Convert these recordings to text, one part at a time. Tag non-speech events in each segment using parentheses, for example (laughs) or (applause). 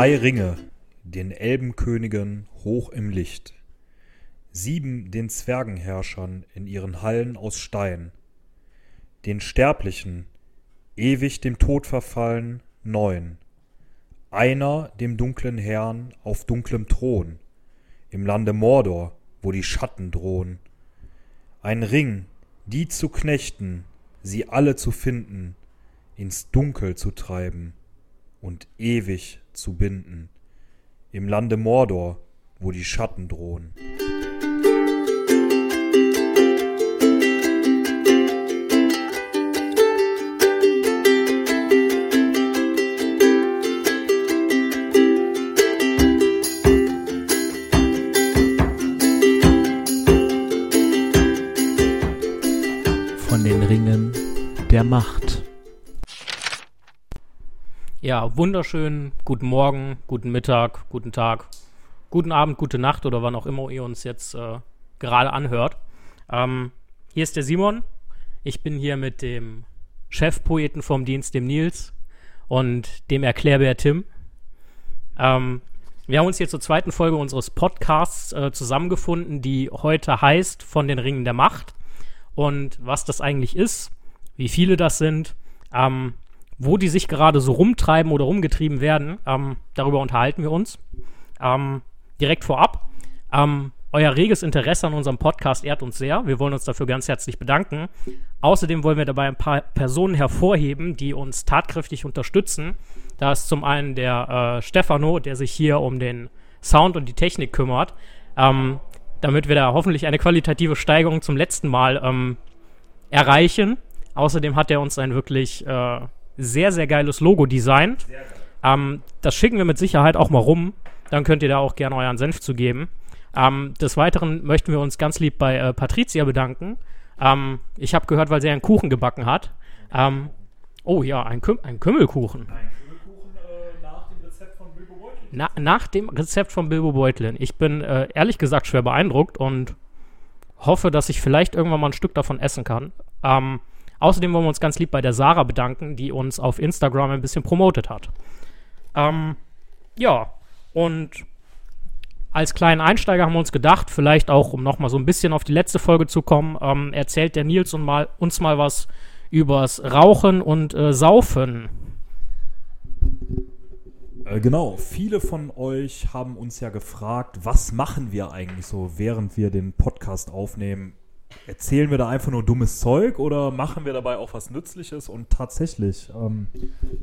Drei Ringe, den Elbenkönigen hoch im Licht, sieben den Zwergenherrschern in ihren Hallen aus Stein, den Sterblichen, ewig dem Tod verfallen, neun, einer dem dunklen Herrn auf dunklem Thron, im Lande Mordor, wo die Schatten drohen, ein Ring, die zu knechten, sie alle zu finden, ins Dunkel zu treiben und ewig zu binden, im Lande Mordor, wo die Schatten drohen. Von den Ringen der Macht. Ja, wunderschön. Guten Morgen, guten Mittag, guten Tag, guten Abend, gute Nacht oder wann auch immer ihr uns jetzt äh, gerade anhört. Ähm, hier ist der Simon. Ich bin hier mit dem Chefpoeten vom Dienst, dem Nils, und dem Erklärbär Tim. Ähm, wir haben uns hier zur zweiten Folge unseres Podcasts äh, zusammengefunden, die heute heißt Von den Ringen der Macht. Und was das eigentlich ist, wie viele das sind, ähm, wo die sich gerade so rumtreiben oder rumgetrieben werden, ähm, darüber unterhalten wir uns. Ähm, direkt vorab, ähm, euer reges Interesse an unserem Podcast ehrt uns sehr. Wir wollen uns dafür ganz herzlich bedanken. Außerdem wollen wir dabei ein paar Personen hervorheben, die uns tatkräftig unterstützen. Da ist zum einen der äh, Stefano, der sich hier um den Sound und die Technik kümmert, ähm, damit wir da hoffentlich eine qualitative Steigerung zum letzten Mal ähm, erreichen. Außerdem hat er uns ein wirklich äh, sehr, sehr geiles Logo designt. Ähm, das schicken wir mit Sicherheit auch mal rum. Dann könnt ihr da auch gerne euren Senf zu geben. Ähm, des Weiteren möchten wir uns ganz lieb bei äh, Patricia bedanken. Ähm, ich habe gehört, weil sie einen Kuchen gebacken hat. Ähm, oh ja, ein, Küm ein Kümmelkuchen. Na, nach dem Rezept von Bilbo Beutlin. Ich bin äh, ehrlich gesagt schwer beeindruckt und hoffe, dass ich vielleicht irgendwann mal ein Stück davon essen kann. Ähm, außerdem wollen wir uns ganz lieb bei der Sarah bedanken, die uns auf Instagram ein bisschen promotet hat. Ähm, ja, und als kleinen Einsteiger haben wir uns gedacht, vielleicht auch, um nochmal so ein bisschen auf die letzte Folge zu kommen, ähm, erzählt der Nils und mal, uns mal was übers Rauchen und äh, Saufen. Äh, Genau, viele von euch haben uns ja gefragt, was machen wir eigentlich so, während wir den Podcast aufnehmen? Erzählen wir da einfach nur dummes Zeug oder machen wir dabei auch was Nützliches? Und tatsächlich, ähm,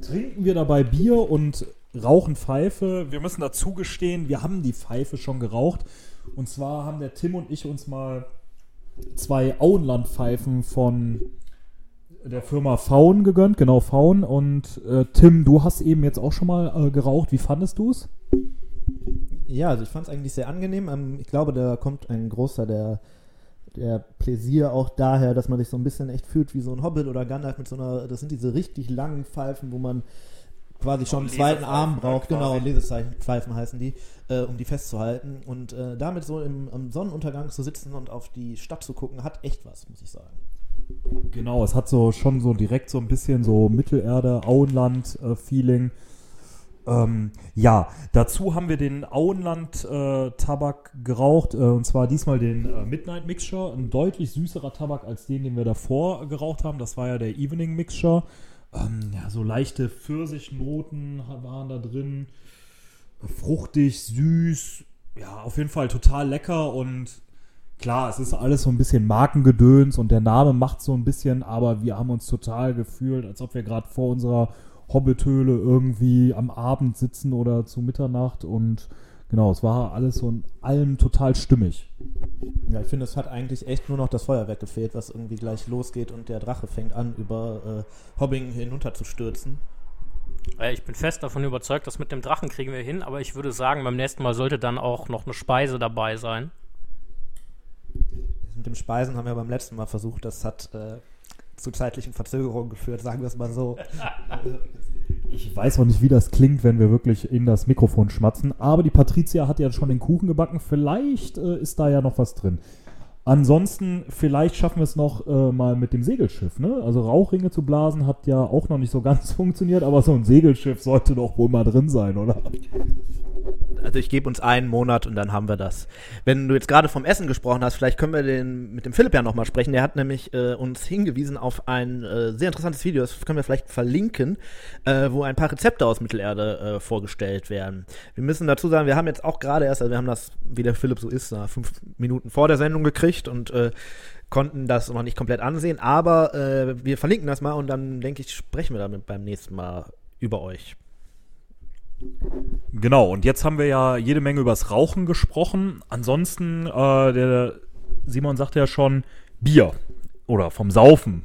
trinken wir dabei Bier und rauchen Pfeife. Wir müssen dazu gestehen, wir haben die Pfeife schon geraucht. Und zwar haben der Tim und ich uns mal zwei Auenlandpfeifen von der Firma Faun gegönnt, genau Faun. Und äh, Tim, du hast eben jetzt auch schon mal äh, geraucht. Wie fandest du es? Ja, also ich fand es eigentlich sehr angenehm. Ähm, ich glaube, da kommt ein großer der, der Pläsier auch daher, dass man sich so ein bisschen echt fühlt wie so ein Hobbit oder Gandalf mit so einer, das sind diese richtig langen Pfeifen, wo man quasi schon einen zweiten Arm braucht, genau, Lesezeichen-Pfeifen heißen die, äh, um die festzuhalten. Und äh, damit so im, am Sonnenuntergang zu sitzen und auf die Stadt zu gucken, hat echt was, muss ich sagen. Genau, es hat so schon so direkt so ein bisschen so Mittelerde, Auenland-Feeling. Ähm, ja, dazu haben wir den Auenland-Tabak geraucht, äh, und zwar diesmal den äh, Midnight Mixture, ein deutlich süßerer Tabak als den, den wir davor geraucht haben. Das war ja der Evening Mixture. Ähm, ja, so leichte Pfirsichnoten waren da drin, fruchtig, süß, ja, auf jeden Fall total lecker und Klar, es ist alles so ein bisschen Markengedöns und der Name macht so ein bisschen, aber wir haben uns total gefühlt, als ob wir gerade vor unserer Hobbithöhle irgendwie am Abend sitzen oder zu Mitternacht und genau, es war alles so in allem total stimmig. Ja, ich finde, es hat eigentlich echt nur noch das Feuerwerk gefehlt, was irgendwie gleich losgeht und der Drache fängt an, über äh, Hobbing hinunterzustürzen. Äh, ich bin fest davon überzeugt, dass mit dem Drachen kriegen wir hin, aber ich würde sagen, beim nächsten Mal sollte dann auch noch eine Speise dabei sein. Das mit dem Speisen haben wir beim letzten Mal versucht, das hat äh, zu zeitlichen Verzögerungen geführt, sagen wir es mal so. Ich weiß auch nicht, wie das klingt, wenn wir wirklich in das Mikrofon schmatzen, aber die Patricia hat ja schon den Kuchen gebacken, vielleicht äh, ist da ja noch was drin. Ansonsten, vielleicht schaffen wir es noch äh, mal mit dem Segelschiff. Ne? Also Rauchringe zu blasen hat ja auch noch nicht so ganz (laughs) funktioniert, aber so ein Segelschiff sollte doch wohl mal drin sein, oder? Also ich gebe uns einen Monat und dann haben wir das. Wenn du jetzt gerade vom Essen gesprochen hast, vielleicht können wir den, mit dem Philipp ja nochmal sprechen. Der hat nämlich äh, uns hingewiesen auf ein äh, sehr interessantes Video, das können wir vielleicht verlinken, äh, wo ein paar Rezepte aus Mittelerde äh, vorgestellt werden. Wir müssen dazu sagen, wir haben jetzt auch gerade erst, also wir haben das, wie der Philipp so ist, nach fünf Minuten vor der Sendung gekriegt und äh, konnten das noch nicht komplett ansehen, aber äh, wir verlinken das mal und dann denke ich, sprechen wir damit beim nächsten Mal über euch. Genau, und jetzt haben wir ja jede Menge übers Rauchen gesprochen. Ansonsten, äh, der Simon sagte ja schon Bier oder vom Saufen.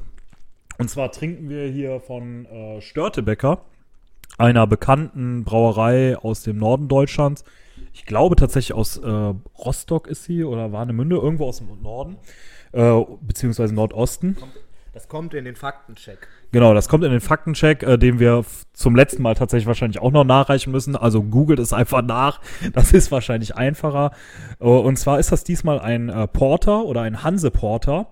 Und zwar trinken wir hier von äh, Störtebecker, einer bekannten Brauerei aus dem Norden Deutschlands. Ich glaube tatsächlich aus äh, Rostock ist sie oder Warnemünde, irgendwo aus dem Norden, äh, beziehungsweise Nordosten. Das kommt in den Faktencheck. Genau, das kommt in den Faktencheck, äh, den wir zum letzten Mal tatsächlich wahrscheinlich auch noch nachreichen müssen. Also googelt es einfach nach. (laughs) Das ist wahrscheinlich einfacher. Äh, und zwar ist das diesmal ein äh, Porter oder ein Hanse Porter.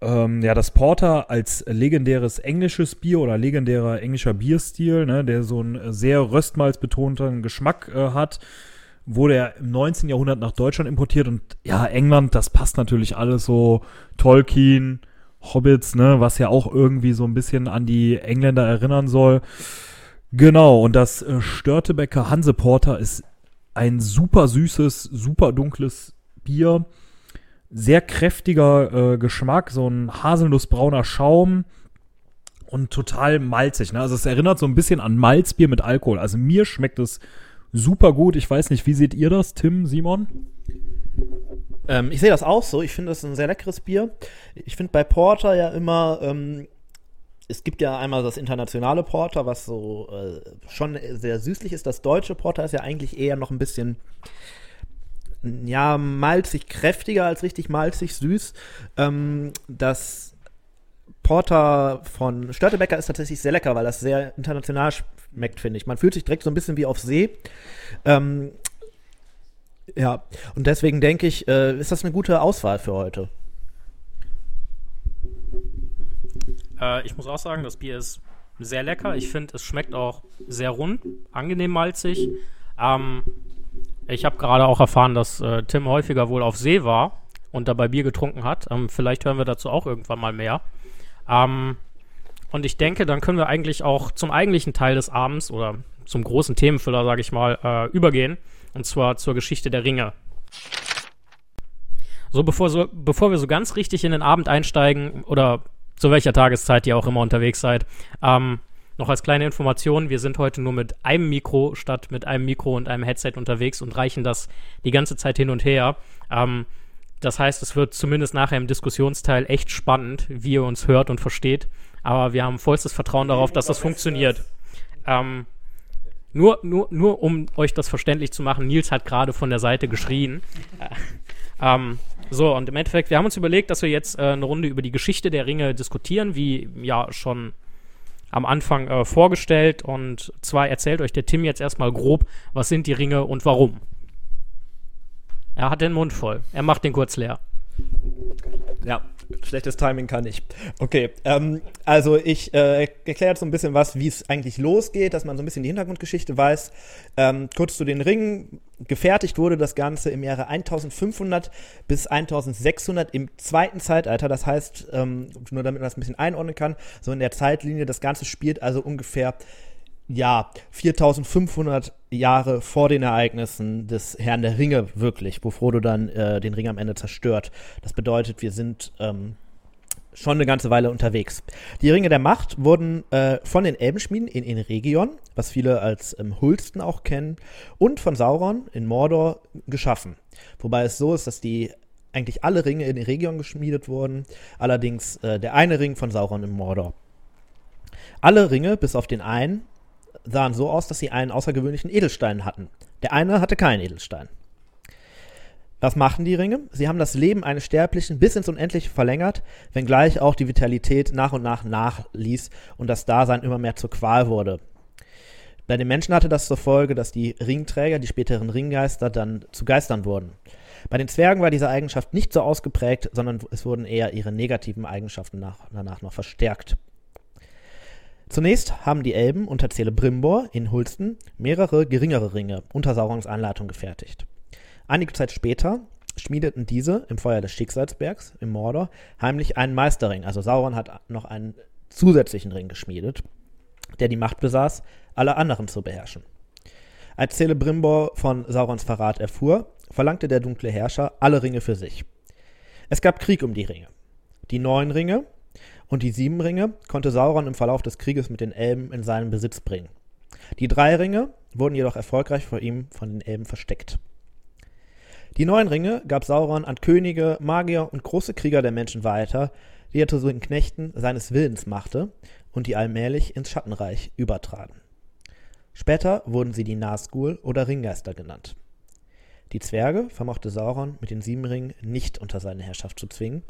Ähm, ja, das Porter als legendäres englisches Bier oder legendärer englischer Bierstil, ne, der so einen sehr röstmalzbetonten Geschmack äh, hat, wurde er im 19. Jahrhundert nach Deutschland importiert und ja, England, das passt natürlich alles so Tolkien, Hobbits, ne, was ja auch irgendwie so ein bisschen an die Engländer erinnern soll. Genau, und das äh, Störtebecker Hanse Porter ist ein super süßes, super dunkles Bier. Sehr kräftiger äh, Geschmack, so ein haselnussbrauner Schaum und total malzig. Ne? Also es erinnert so ein bisschen an Malzbier mit Alkohol. Also mir schmeckt es super gut. Ich weiß nicht, wie seht ihr das, Tim, Simon? Ähm, ich sehe das auch so. Ich finde das ein sehr leckeres Bier. Ich finde bei Porter ja immer, ähm, es gibt ja einmal das internationale Porter, was so äh, schon sehr süßlich ist. Das deutsche Porter ist ja eigentlich eher noch ein bisschen, ja, malzig kräftiger als richtig malzig süß. Ähm, das Porter von Störtebecker ist tatsächlich sehr lecker, weil das sehr international schmeckt, finde ich. Man fühlt sich direkt so ein bisschen wie auf See. Ähm, ja, und deswegen denke ich, äh, ist das eine gute Auswahl für heute. Äh, ich muss auch sagen, das Bier ist sehr lecker. Ich finde, es schmeckt auch sehr rund, angenehm malzig. Ähm, ich habe gerade auch erfahren, dass äh, Tim häufiger wohl auf See war und dabei Bier getrunken hat. Ähm, vielleicht hören wir dazu auch irgendwann mal mehr. Ähm, und ich denke, dann können wir eigentlich auch zum eigentlichen Teil des Abends oder zum großen Themenfüller, sage ich mal, äh, übergehen. Und zwar zur Geschichte der Ringe. So bevor, so, bevor wir so ganz richtig in den Abend einsteigen oder zu welcher Tageszeit ihr auch immer unterwegs seid, ähm, noch als kleine Information, wir sind heute nur mit einem Mikro statt mit einem Mikro und einem Headset unterwegs und reichen das die ganze Zeit hin und her. Ähm, das heißt, es wird zumindest nachher im Diskussionsteil echt spannend, wie ihr uns hört und versteht. Aber wir haben vollstes Vertrauen darauf, dass das funktioniert. Ähm, nur, nur, nur um euch das verständlich zu machen, Nils hat gerade von der Seite geschrien. Äh, ähm, so, und im Endeffekt, wir haben uns überlegt, dass wir jetzt äh, eine Runde über die Geschichte der Ringe diskutieren, wie ja schon am Anfang äh, vorgestellt. Und zwar erzählt euch der Tim jetzt erstmal grob, was sind die Ringe und warum. Er hat den Mund voll. Er macht den kurz leer. Ja, schlechtes Timing kann ich. Okay, ähm, also ich äh, erkläre jetzt so ein bisschen was, wie es eigentlich losgeht, dass man so ein bisschen die Hintergrundgeschichte weiß. Ähm, kurz zu den Ringen. Gefertigt wurde das Ganze im Jahre 1500 bis 1600 im zweiten Zeitalter. Das heißt, ähm, nur damit man das ein bisschen einordnen kann, so in der Zeitlinie, das Ganze spielt also ungefähr ja, 4500 Jahre vor den Ereignissen des Herrn der Ringe wirklich, wo Frodo dann äh, den Ring am Ende zerstört. Das bedeutet, wir sind ähm, schon eine ganze Weile unterwegs. Die Ringe der Macht wurden äh, von den Elbenschmieden in Enregion, was viele als ähm, Hulsten auch kennen, und von Sauron in Mordor geschaffen. Wobei es so ist, dass die eigentlich alle Ringe in Enregion geschmiedet wurden, allerdings äh, der eine Ring von Sauron in Mordor. Alle Ringe, bis auf den einen, sahen so aus, dass sie einen außergewöhnlichen Edelstein hatten. Der eine hatte keinen Edelstein. Was machen die Ringe? Sie haben das Leben eines Sterblichen bis ins Unendliche verlängert, wenngleich auch die Vitalität nach und nach nachließ und das Dasein immer mehr zur Qual wurde. Bei den Menschen hatte das zur Folge, dass die Ringträger, die späteren Ringgeister, dann zu Geistern wurden. Bei den Zwergen war diese Eigenschaft nicht so ausgeprägt, sondern es wurden eher ihre negativen Eigenschaften nach, danach noch verstärkt. Zunächst haben die Elben unter Celebrimbor in Hulsten mehrere geringere Ringe unter Saurons Anleitung gefertigt. Einige Zeit später schmiedeten diese im Feuer des Schicksalsbergs im Mordor heimlich einen Meisterring. Also Sauron hat noch einen zusätzlichen Ring geschmiedet, der die Macht besaß, alle anderen zu beherrschen. Als Celebrimbor von Saurons Verrat erfuhr, verlangte der dunkle Herrscher alle Ringe für sich. Es gab Krieg um die Ringe. Die neun Ringe und die sieben Ringe konnte Sauron im Verlauf des Krieges mit den Elben in seinen Besitz bringen. Die drei Ringe wurden jedoch erfolgreich vor ihm von den Elben versteckt. Die neun Ringe gab Sauron an Könige, Magier und große Krieger der Menschen weiter, die er zu den Knechten seines Willens machte und die allmählich ins Schattenreich übertraten. Später wurden sie die Nazgul oder Ringgeister genannt. Die Zwerge vermochte Sauron mit den sieben Ringen nicht unter seine Herrschaft zu zwingen,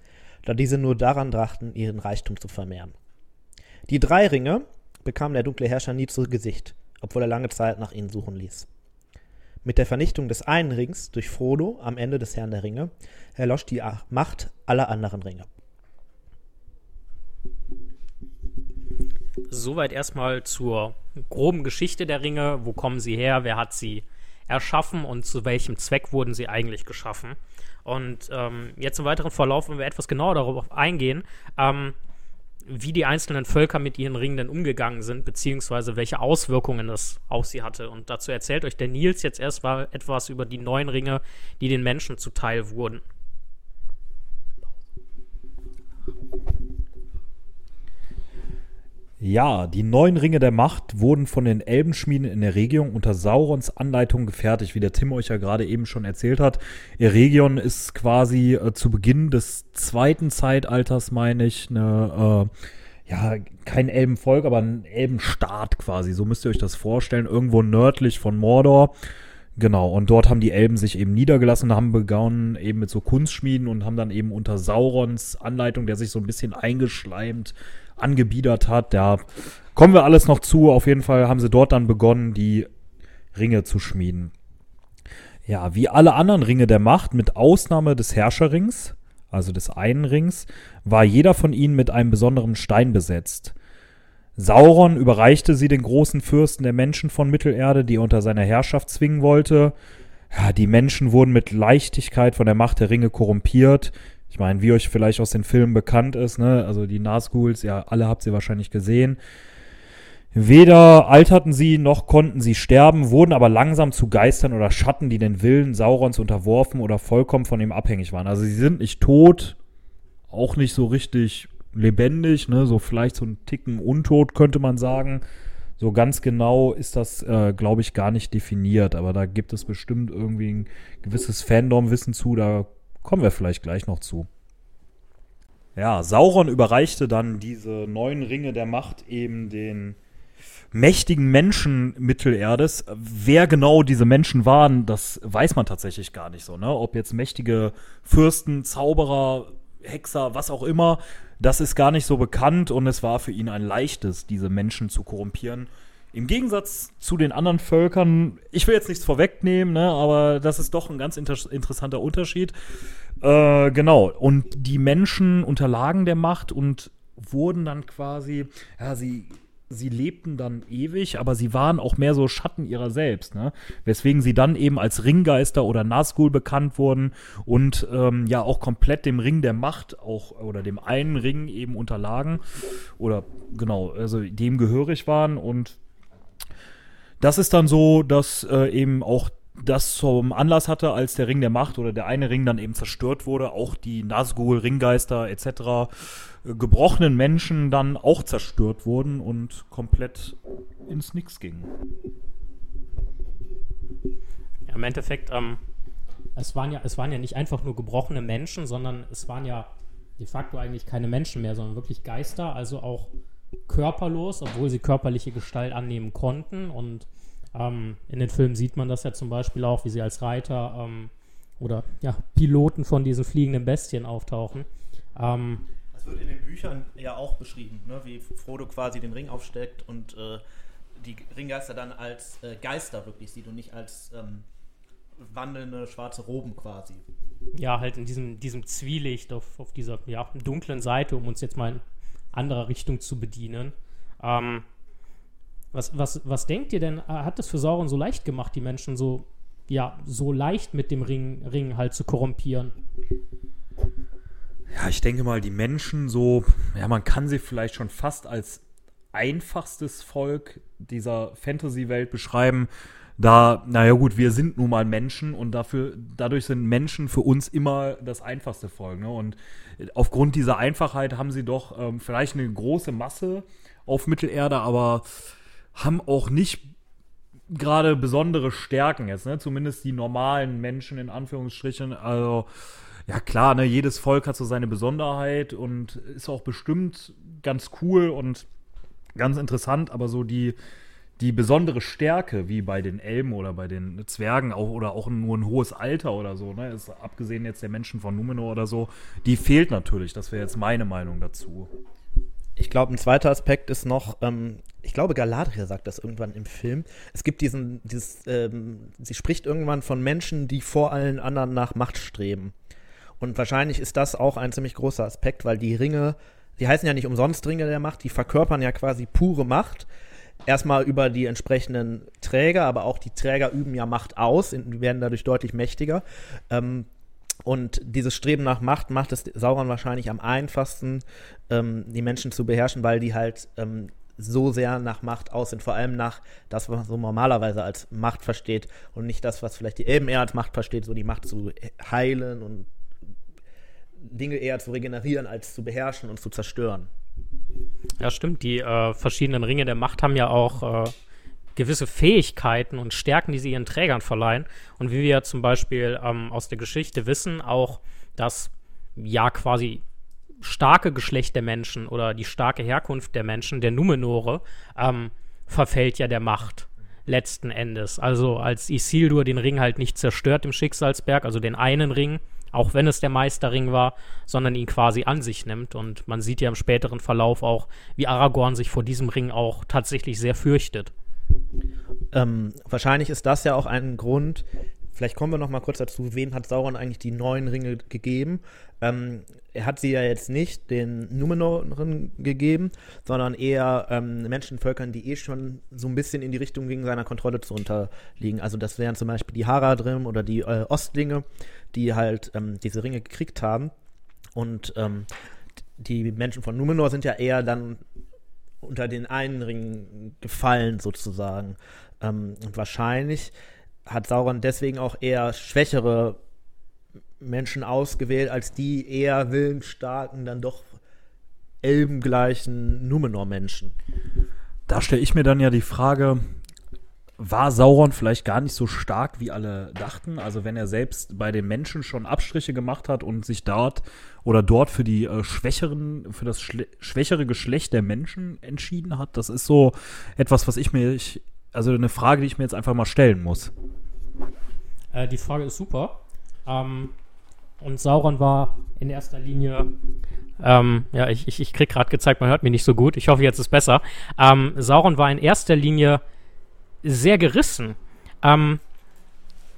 da diese nur daran dachten, ihren Reichtum zu vermehren. Die drei Ringe bekam der dunkle Herrscher nie zu Gesicht, obwohl er lange Zeit nach ihnen suchen ließ. Mit der Vernichtung des einen Rings durch Frodo am Ende des Herrn der Ringe erlosch die Macht aller anderen Ringe. Soweit erstmal zur groben Geschichte der Ringe. Wo kommen sie her? Wer hat sie erschaffen und zu welchem Zweck wurden sie eigentlich geschaffen? Und ähm, jetzt im weiteren Verlauf, wenn wir etwas genauer darauf eingehen, ähm, wie die einzelnen Völker mit ihren Ringen denn umgegangen sind, beziehungsweise welche Auswirkungen das auf sie hatte. Und dazu erzählt euch der Nils jetzt erst mal etwas über die neuen Ringe, die den Menschen zuteil wurden. Ja, die neun Ringe der Macht wurden von den Elbenschmieden in Eregion unter Saurons Anleitung gefertigt, wie der Tim euch ja gerade eben schon erzählt hat. Eregion ist quasi äh, zu Beginn des zweiten Zeitalters, meine ich, eine, äh, ja, kein Elbenvolk, aber ein Elbenstaat quasi. So müsst ihr euch das vorstellen. Irgendwo nördlich von Mordor. Genau, und dort haben die Elben sich eben niedergelassen, haben begonnen eben mit so Kunstschmieden und haben dann eben unter Saurons Anleitung, der sich so ein bisschen eingeschleimt angebiedert hat. Da kommen wir alles noch zu. Auf jeden Fall haben sie dort dann begonnen, die Ringe zu schmieden. Ja, wie alle anderen Ringe der Macht, mit Ausnahme des Herrscherrings, also des einen Rings, war jeder von ihnen mit einem besonderen Stein besetzt. Sauron überreichte sie den großen Fürsten der Menschen von Mittelerde, die er unter seiner Herrschaft zwingen wollte. Ja, die Menschen wurden mit Leichtigkeit von der Macht der Ringe korrumpiert. Ich meine, wie euch vielleicht aus den Filmen bekannt ist, ne, also die Nazguls, ja, alle habt ihr wahrscheinlich gesehen. Weder alterten sie noch konnten sie sterben, wurden aber langsam zu Geistern oder Schatten, die den Willen Saurons unterworfen oder vollkommen von ihm abhängig waren. Also sie sind nicht tot, auch nicht so richtig lebendig, ne, so vielleicht so ein Ticken untot könnte man sagen. So ganz genau ist das, äh, glaube ich, gar nicht definiert, aber da gibt es bestimmt irgendwie ein gewisses Fandom-Wissen zu, da Kommen wir vielleicht gleich noch zu. Ja, Sauron überreichte dann diese neuen Ringe der Macht eben den mächtigen Menschen Mittelerdes. Wer genau diese Menschen waren, das weiß man tatsächlich gar nicht so. Ne? Ob jetzt mächtige Fürsten, Zauberer, Hexer, was auch immer, das ist gar nicht so bekannt und es war für ihn ein leichtes, diese Menschen zu korrumpieren im Gegensatz zu den anderen Völkern, ich will jetzt nichts vorwegnehmen, ne, aber das ist doch ein ganz inter interessanter Unterschied. Äh, genau. Und die Menschen unterlagen der Macht und wurden dann quasi, ja, sie, sie lebten dann ewig, aber sie waren auch mehr so Schatten ihrer selbst, ne? Weswegen sie dann eben als Ringgeister oder Nazgul bekannt wurden und ähm, ja auch komplett dem Ring der Macht auch oder dem einen Ring eben unterlagen oder genau, also dem gehörig waren und das ist dann so, dass äh, eben auch das zum Anlass hatte, als der Ring der Macht oder der eine Ring dann eben zerstört wurde, auch die Nazgul, Ringgeister etc., äh, gebrochenen Menschen dann auch zerstört wurden und komplett ins Nix gingen. Ja, Im Endeffekt, ähm, es, waren ja, es waren ja nicht einfach nur gebrochene Menschen, sondern es waren ja de facto eigentlich keine Menschen mehr, sondern wirklich Geister, also auch körperlos, obwohl sie körperliche Gestalt annehmen konnten. Und ähm, in den Filmen sieht man das ja zum Beispiel auch, wie sie als Reiter ähm, oder ja, Piloten von diesen fliegenden Bestien auftauchen. Ähm, das wird in den Büchern ja auch beschrieben, ne? wie Frodo quasi den Ring aufsteckt und äh, die Ringgeister dann als äh, Geister wirklich sieht und nicht als ähm, wandelnde schwarze Roben quasi. ja, halt in diesem, diesem Zwielicht auf, auf dieser ja, dunklen Seite, um uns jetzt mal anderer Richtung zu bedienen. Ähm, was, was, was denkt ihr denn, äh, hat es für Sauron so leicht gemacht, die Menschen so, ja, so leicht mit dem Ring, Ring halt zu korrumpieren? Ja, ich denke mal, die Menschen so, ja, man kann sie vielleicht schon fast als einfachstes Volk dieser Fantasy-Welt beschreiben. Da, naja gut, wir sind nun mal Menschen und dafür, dadurch sind Menschen für uns immer das einfachste Volk. Ne? Und aufgrund dieser Einfachheit haben sie doch ähm, vielleicht eine große Masse auf Mittelerde, aber haben auch nicht gerade besondere Stärken jetzt, ne? Zumindest die normalen Menschen in Anführungsstrichen. Also, ja klar, ne, jedes Volk hat so seine Besonderheit und ist auch bestimmt ganz cool und ganz interessant, aber so die, die besondere Stärke, wie bei den Elben oder bei den Zwergen auch, oder auch nur ein hohes Alter oder so, ne, ist abgesehen jetzt der Menschen von Numenor oder so, die fehlt natürlich. Das wäre jetzt meine Meinung dazu. Ich glaube, ein zweiter Aspekt ist noch, ähm, ich glaube, Galadriel sagt das irgendwann im Film. Es gibt diesen, dieses, ähm, sie spricht irgendwann von Menschen, die vor allen anderen nach Macht streben. Und wahrscheinlich ist das auch ein ziemlich großer Aspekt, weil die Ringe, die heißen ja nicht umsonst Ringe der Macht, die verkörpern ja quasi pure Macht. Erstmal über die entsprechenden Träger, aber auch die Träger üben ja Macht aus, werden dadurch deutlich mächtiger. Ähm, und dieses Streben nach Macht macht es Sauron wahrscheinlich am einfachsten, ähm, die Menschen zu beherrschen, weil die halt ähm, so sehr nach Macht aus sind. Vor allem nach das, was man so normalerweise als Macht versteht und nicht das, was vielleicht die Elben eher als Macht versteht, so die Macht zu heilen und Dinge eher zu regenerieren als zu beherrschen und zu zerstören. Ja, stimmt. Die äh, verschiedenen Ringe der Macht haben ja auch äh, gewisse Fähigkeiten und Stärken, die sie ihren Trägern verleihen. Und wie wir ja zum Beispiel ähm, aus der Geschichte wissen, auch das ja quasi starke Geschlecht der Menschen oder die starke Herkunft der Menschen, der Numenore, ähm, verfällt ja der Macht letzten Endes. Also als Isildur den Ring halt nicht zerstört im Schicksalsberg, also den einen Ring, auch wenn es der Meisterring war, sondern ihn quasi an sich nimmt. Und man sieht ja im späteren Verlauf auch, wie Aragorn sich vor diesem Ring auch tatsächlich sehr fürchtet. Ähm, wahrscheinlich ist das ja auch ein Grund. Vielleicht kommen wir noch mal kurz dazu. Wem hat Sauron eigentlich die neuen Ringe gegeben? Ähm, er hat sie ja jetzt nicht den Numenoren gegeben, sondern eher ähm, Menschenvölkern, die eh schon so ein bisschen in die Richtung gegen seiner Kontrolle zu unterliegen. Also das wären zum Beispiel die Haradrim oder die äh, Ostlinge, die halt ähm, diese Ringe gekriegt haben. Und ähm, die Menschen von Numenor sind ja eher dann unter den einen Ring gefallen sozusagen. Ähm, und wahrscheinlich hat Sauron deswegen auch eher schwächere Menschen ausgewählt, als die eher willensstarken, dann doch elbengleichen Numenor-Menschen. Da stelle ich mir dann ja die Frage, war Sauron vielleicht gar nicht so stark, wie alle dachten? Also wenn er selbst bei den Menschen schon Abstriche gemacht hat und sich dort oder dort für die äh, schwächeren, für das schwächere Geschlecht der Menschen entschieden hat, das ist so etwas, was ich mir, ich, also eine Frage, die ich mir jetzt einfach mal stellen muss. Äh, die Frage ist super. Ähm, und Sauron war in erster Linie. Ähm, ja, ich, ich, ich krieg gerade gezeigt, man hört mich nicht so gut. Ich hoffe, jetzt ist besser. Ähm, Sauron war in erster Linie sehr gerissen. Ähm,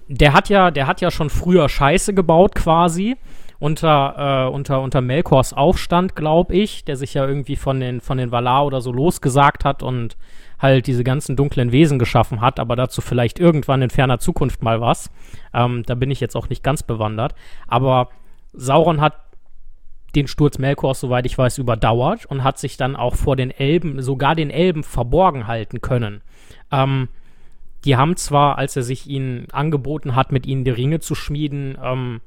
der hat ja, der hat ja schon früher Scheiße gebaut, quasi. Unter, äh, unter, unter Melkors Aufstand, glaube ich, der sich ja irgendwie von den, von den Valar oder so losgesagt hat und halt diese ganzen dunklen Wesen geschaffen hat, aber dazu vielleicht irgendwann in ferner Zukunft mal was. Ähm, da bin ich jetzt auch nicht ganz bewandert. Aber Sauron hat den Sturz Melkors, soweit ich weiß, überdauert und hat sich dann auch vor den Elben, sogar den Elben, verborgen halten können. Ähm, die haben zwar, als er sich ihnen angeboten hat, mit ihnen die Ringe zu schmieden, ähm,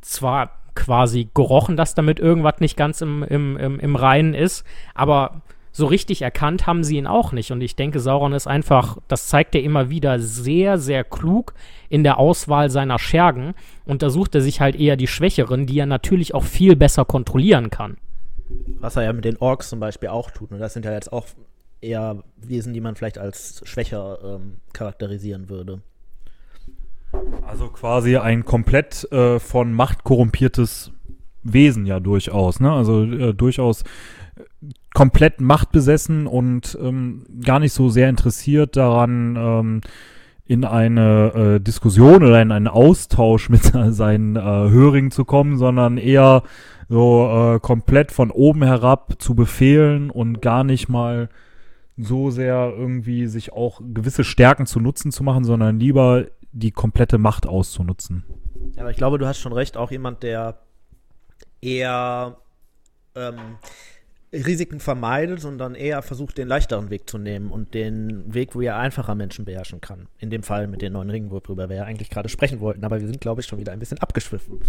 zwar quasi gerochen, dass damit irgendwas nicht ganz im, im, im, im Reinen ist, aber so richtig erkannt haben sie ihn auch nicht. Und ich denke, Sauron ist einfach, das zeigt er immer wieder, sehr, sehr klug in der Auswahl seiner Schergen. Und da sucht er sich halt eher die Schwächeren, die er natürlich auch viel besser kontrollieren kann. Was er ja mit den Orks zum Beispiel auch tut. Und das sind ja jetzt auch eher Wesen, die man vielleicht als schwächer ähm, charakterisieren würde. Also quasi ein komplett äh, von Macht korrumpiertes Wesen ja durchaus, ne? Also äh, durchaus komplett machtbesessen und ähm, gar nicht so sehr interessiert daran, ähm, in eine äh, Diskussion oder in einen Austausch mit (laughs) seinen äh, Hörigen zu kommen, sondern eher so äh, komplett von oben herab zu befehlen und gar nicht mal so sehr irgendwie sich auch gewisse Stärken zu nutzen zu machen, sondern lieber die komplette Macht auszunutzen. Ja, aber ich glaube, du hast schon recht, auch jemand, der eher ähm, Risiken vermeidet, sondern eher versucht, den leichteren Weg zu nehmen und den Weg, wo er einfacher Menschen beherrschen kann. In dem Fall mit den neuen Ringen, worüber wir ja eigentlich gerade sprechen wollten. Aber wir sind, glaube ich, schon wieder ein bisschen abgeschwiffen.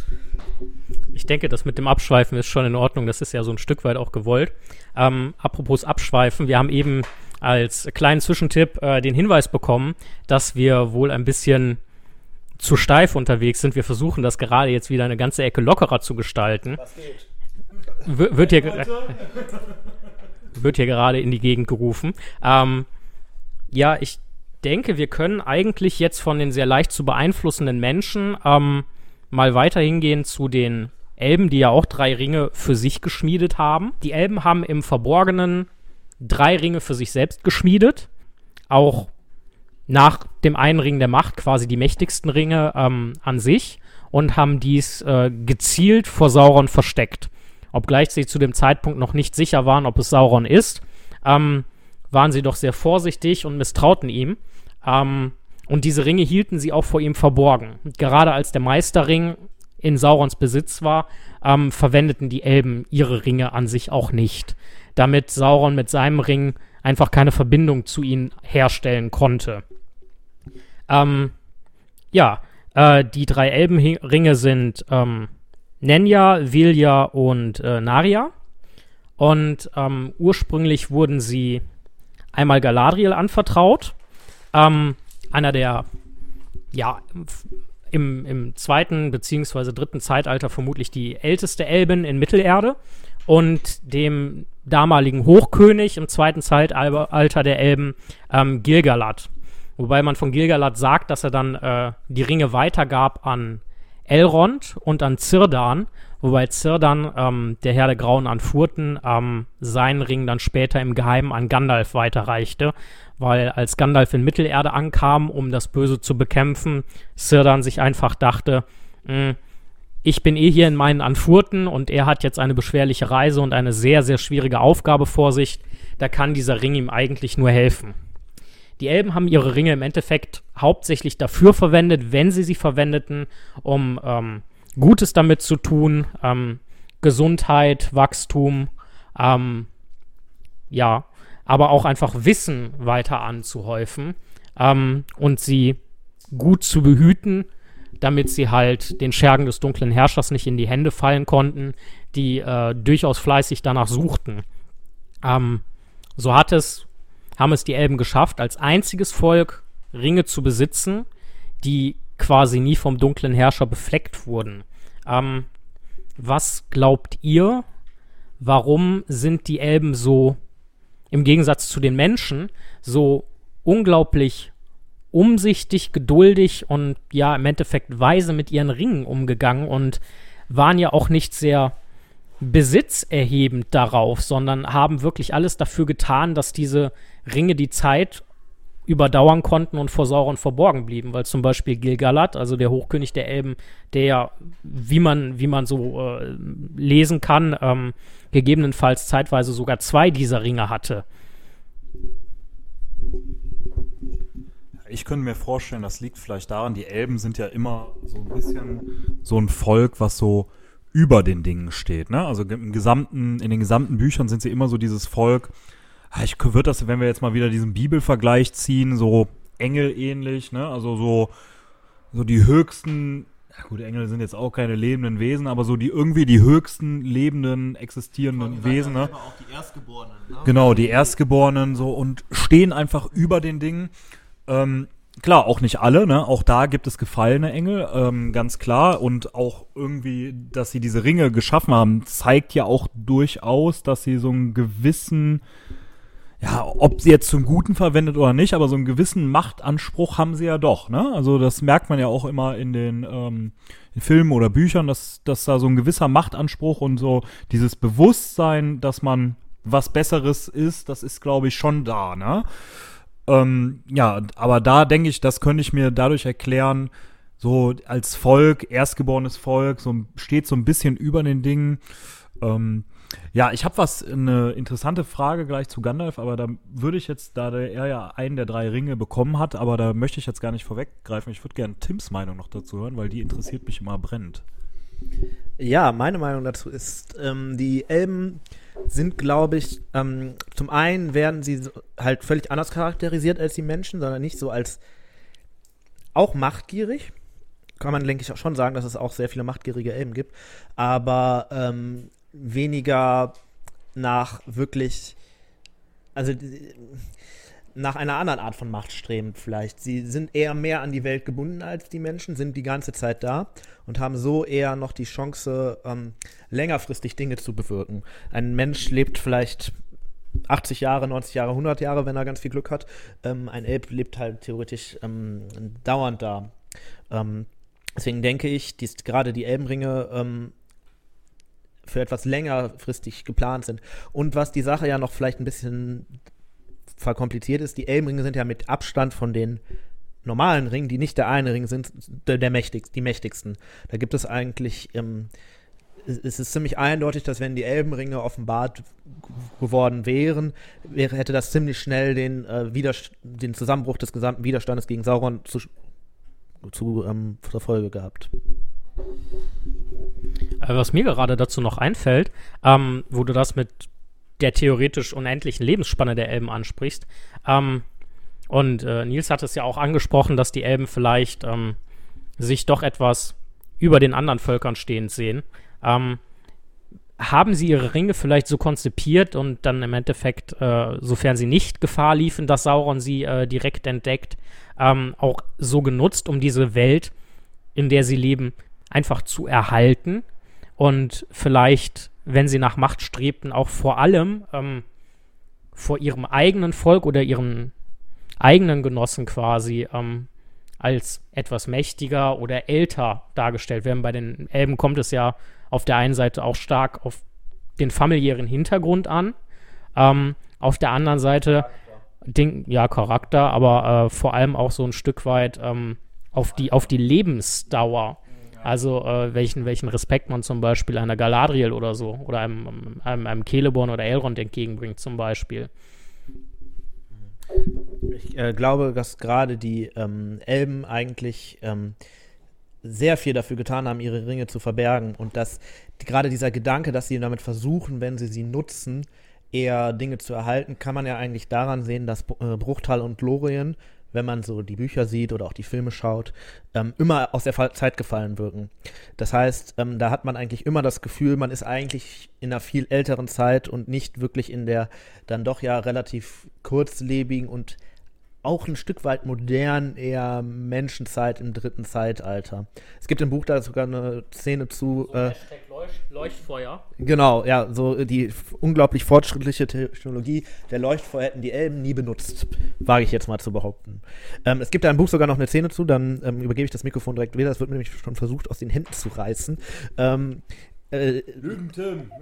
Ich denke, das mit dem Abschweifen ist schon in Ordnung. Das ist ja so ein Stück weit auch gewollt. Ähm, apropos Abschweifen, wir haben eben als kleinen Zwischentipp äh, den Hinweis bekommen, dass wir wohl ein bisschen zu steif unterwegs sind. Wir versuchen das gerade jetzt wieder eine ganze Ecke lockerer zu gestalten. Was geht? Wird, hier, wird hier gerade in die Gegend gerufen. Ähm, ja, ich denke, wir können eigentlich jetzt von den sehr leicht zu beeinflussenden Menschen ähm, mal weiter hingehen zu den Elben, die ja auch drei Ringe für sich geschmiedet haben. Die Elben haben im Verborgenen drei Ringe für sich selbst geschmiedet. Auch nach dem einen Ring der Macht quasi die mächtigsten Ringe ähm, an sich und haben dies äh, gezielt vor Sauron versteckt. Obgleich sie zu dem Zeitpunkt noch nicht sicher waren, ob es Sauron ist, ähm, waren sie doch sehr vorsichtig und misstrauten ihm. Ähm, und diese Ringe hielten sie auch vor ihm verborgen. Gerade als der Meisterring in Saurons Besitz war, ähm, verwendeten die Elben ihre Ringe an sich auch nicht, damit Sauron mit seinem Ring einfach keine Verbindung zu ihnen herstellen konnte. Ähm, ja, äh, die drei Elbenringe sind ähm, Nenya, Vilja und äh, Naria. Und ähm, ursprünglich wurden sie einmal Galadriel anvertraut. Ähm, einer der, ja, im, im zweiten beziehungsweise dritten Zeitalter vermutlich die älteste Elbin in Mittelerde. Und dem damaligen Hochkönig im zweiten Zeitalter der Elben, ähm, Gilgalad. Wobei man von Gilgalad sagt, dass er dann äh, die Ringe weitergab an Elrond und an Zirdan, wobei Zirdan, ähm, der Herr der Grauen Anfurten, ähm, seinen Ring dann später im Geheimen an Gandalf weiterreichte, weil als Gandalf in Mittelerde ankam, um das Böse zu bekämpfen, Zirdan sich einfach dachte, "Mh, ich bin eh hier in meinen Anfurten und er hat jetzt eine beschwerliche Reise und eine sehr, sehr schwierige Aufgabe vor sich, da kann dieser Ring ihm eigentlich nur helfen. Die Elben haben ihre Ringe im Endeffekt hauptsächlich dafür verwendet, wenn sie sie verwendeten, um ähm, Gutes damit zu tun, ähm, Gesundheit, Wachstum, ähm, ja, aber auch einfach Wissen weiter anzuhäufen ähm, und sie gut zu behüten, damit sie halt den Schergen des dunklen Herrschers nicht in die Hände fallen konnten, die äh, durchaus fleißig danach suchten. Ähm, so hat es haben es die Elben geschafft, als einziges Volk Ringe zu besitzen, die quasi nie vom dunklen Herrscher befleckt wurden. Ähm, was glaubt ihr, warum sind die Elben so, im Gegensatz zu den Menschen, so unglaublich umsichtig, geduldig und ja, im Endeffekt weise mit ihren Ringen umgegangen und waren ja auch nicht sehr besitzerhebend darauf, sondern haben wirklich alles dafür getan, dass diese Ringe die Zeit überdauern konnten und vor Sauron verborgen blieben, weil zum Beispiel Gilgalad, also der Hochkönig der Elben, der ja, wie man, wie man so äh, lesen kann, ähm, gegebenenfalls zeitweise sogar zwei dieser Ringe hatte. Ich könnte mir vorstellen, das liegt vielleicht daran, die Elben sind ja immer so ein bisschen so ein Volk, was so über den Dingen steht. Ne? Also im gesamten, in den gesamten Büchern sind sie immer so dieses Volk. Ah, Ich würde das, wenn wir jetzt mal wieder diesen Bibelvergleich ziehen, so engelähnlich, ne? Also so, so die höchsten, ja gut, Engel sind jetzt auch keine lebenden Wesen, aber so die irgendwie die höchsten lebenden, existierenden Wesen, ne? Auch die Erstgeborenen. Ne? Genau, die Erstgeborenen so und stehen einfach über den Dingen. Ähm, klar, auch nicht alle, ne? Auch da gibt es gefallene Engel, ähm, ganz klar. Und auch irgendwie, dass sie diese Ringe geschaffen haben, zeigt ja auch durchaus, dass sie so einen gewissen, ja, ob sie jetzt zum Guten verwendet oder nicht, aber so einen gewissen Machtanspruch haben sie ja doch, ne? Also das merkt man ja auch immer in den ähm, in Filmen oder Büchern, dass, dass da so ein gewisser Machtanspruch und so dieses Bewusstsein, dass man was Besseres ist, das ist, glaube ich, schon da, ne? Ähm, ja, aber da denke ich, das könnte ich mir dadurch erklären, so als Volk, erstgeborenes Volk, so steht so ein bisschen über den Dingen. Ähm, ja, ich habe was, eine interessante Frage gleich zu Gandalf, aber da würde ich jetzt, da er ja einen der drei Ringe bekommen hat, aber da möchte ich jetzt gar nicht vorweggreifen. Ich würde gerne Tims Meinung noch dazu hören, weil die interessiert mich immer brennend. Ja, meine Meinung dazu ist, ähm, die Elben sind, glaube ich, ähm, zum einen werden sie halt völlig anders charakterisiert als die Menschen, sondern nicht so als auch machtgierig. Kann man, denke ich, auch schon sagen, dass es auch sehr viele machtgierige Elben gibt, aber ähm, weniger nach wirklich, also nach einer anderen Art von Macht strebend vielleicht. Sie sind eher mehr an die Welt gebunden als die Menschen, sind die ganze Zeit da und haben so eher noch die Chance, ähm, längerfristig Dinge zu bewirken. Ein Mensch lebt vielleicht 80 Jahre, 90 Jahre, 100 Jahre, wenn er ganz viel Glück hat. Ähm, ein Elb lebt halt theoretisch ähm, dauernd da. Ähm, deswegen denke ich, dass gerade die Elbenringe ähm, für etwas längerfristig geplant sind. Und was die Sache ja noch vielleicht ein bisschen verkompliziert ist, die Elbenringe sind ja mit Abstand von den normalen Ringen, die nicht der eine Ring sind, der, der mächtigst, die mächtigsten. Da gibt es eigentlich, ähm, es, ist ziemlich eindeutig, dass wenn die Elbenringe offenbart geworden wären, wäre, hätte das ziemlich schnell den, äh, Widerst den Zusammenbruch des gesamten Widerstandes gegen Sauron zu, zu ähm, zur Folge gehabt. Äh, was mir gerade dazu noch einfällt, ähm, wo du das mit der theoretisch unendlichen Lebensspanne der Elben ansprichst, ähm, und äh, Nils hat es ja auch angesprochen, dass die Elben vielleicht ähm, sich doch etwas über den anderen Völkern stehend sehen. Ähm, haben sie ihre Ringe vielleicht so konzipiert und dann im Endeffekt, äh, sofern sie nicht Gefahr liefen, dass Sauron sie äh, direkt entdeckt, ähm, auch so genutzt, um diese Welt, in der sie leben, einfach zu erhalten und vielleicht, wenn sie nach Macht strebten, auch vor allem ähm, vor ihrem eigenen Volk oder ihren eigenen Genossen quasi ähm, als etwas mächtiger oder älter dargestellt werden. Bei den Elben kommt es ja auf der einen Seite auch stark auf den familiären Hintergrund an, ähm, auf der anderen Seite den, ja Charakter, aber äh, vor allem auch so ein Stück weit ähm, auf die auf die Lebensdauer. Also äh, welchen, welchen Respekt man zum Beispiel einer Galadriel oder so oder einem, einem, einem Celeborn oder Elrond entgegenbringt zum Beispiel. Ich äh, glaube, dass gerade die ähm, Elben eigentlich ähm, sehr viel dafür getan haben, ihre Ringe zu verbergen und dass die, gerade dieser Gedanke, dass sie damit versuchen, wenn sie sie nutzen, eher Dinge zu erhalten, kann man ja eigentlich daran sehen, dass äh, Bruchtal und Lorien, wenn man so die Bücher sieht oder auch die Filme schaut, ähm, immer aus der Zeit gefallen wirken. Das heißt, ähm, da hat man eigentlich immer das Gefühl, man ist eigentlich in einer viel älteren Zeit und nicht wirklich in der dann doch ja relativ kurzlebigen und auch ein Stück weit modern, eher Menschenzeit im dritten Zeitalter. Es gibt im Buch da sogar eine Szene zu, äh, Leuchtfeuer. genau, ja, so die f- unglaublich fortschrittliche Technologie der Leuchtfeuer hätten die Elben nie benutzt, wage ich jetzt mal zu behaupten. Ähm, es gibt da im Buch sogar noch eine Szene zu, dann ähm, übergebe ich das Mikrofon direkt wieder, das wird mir nämlich schon versucht aus den Händen zu reißen. Ähm, äh,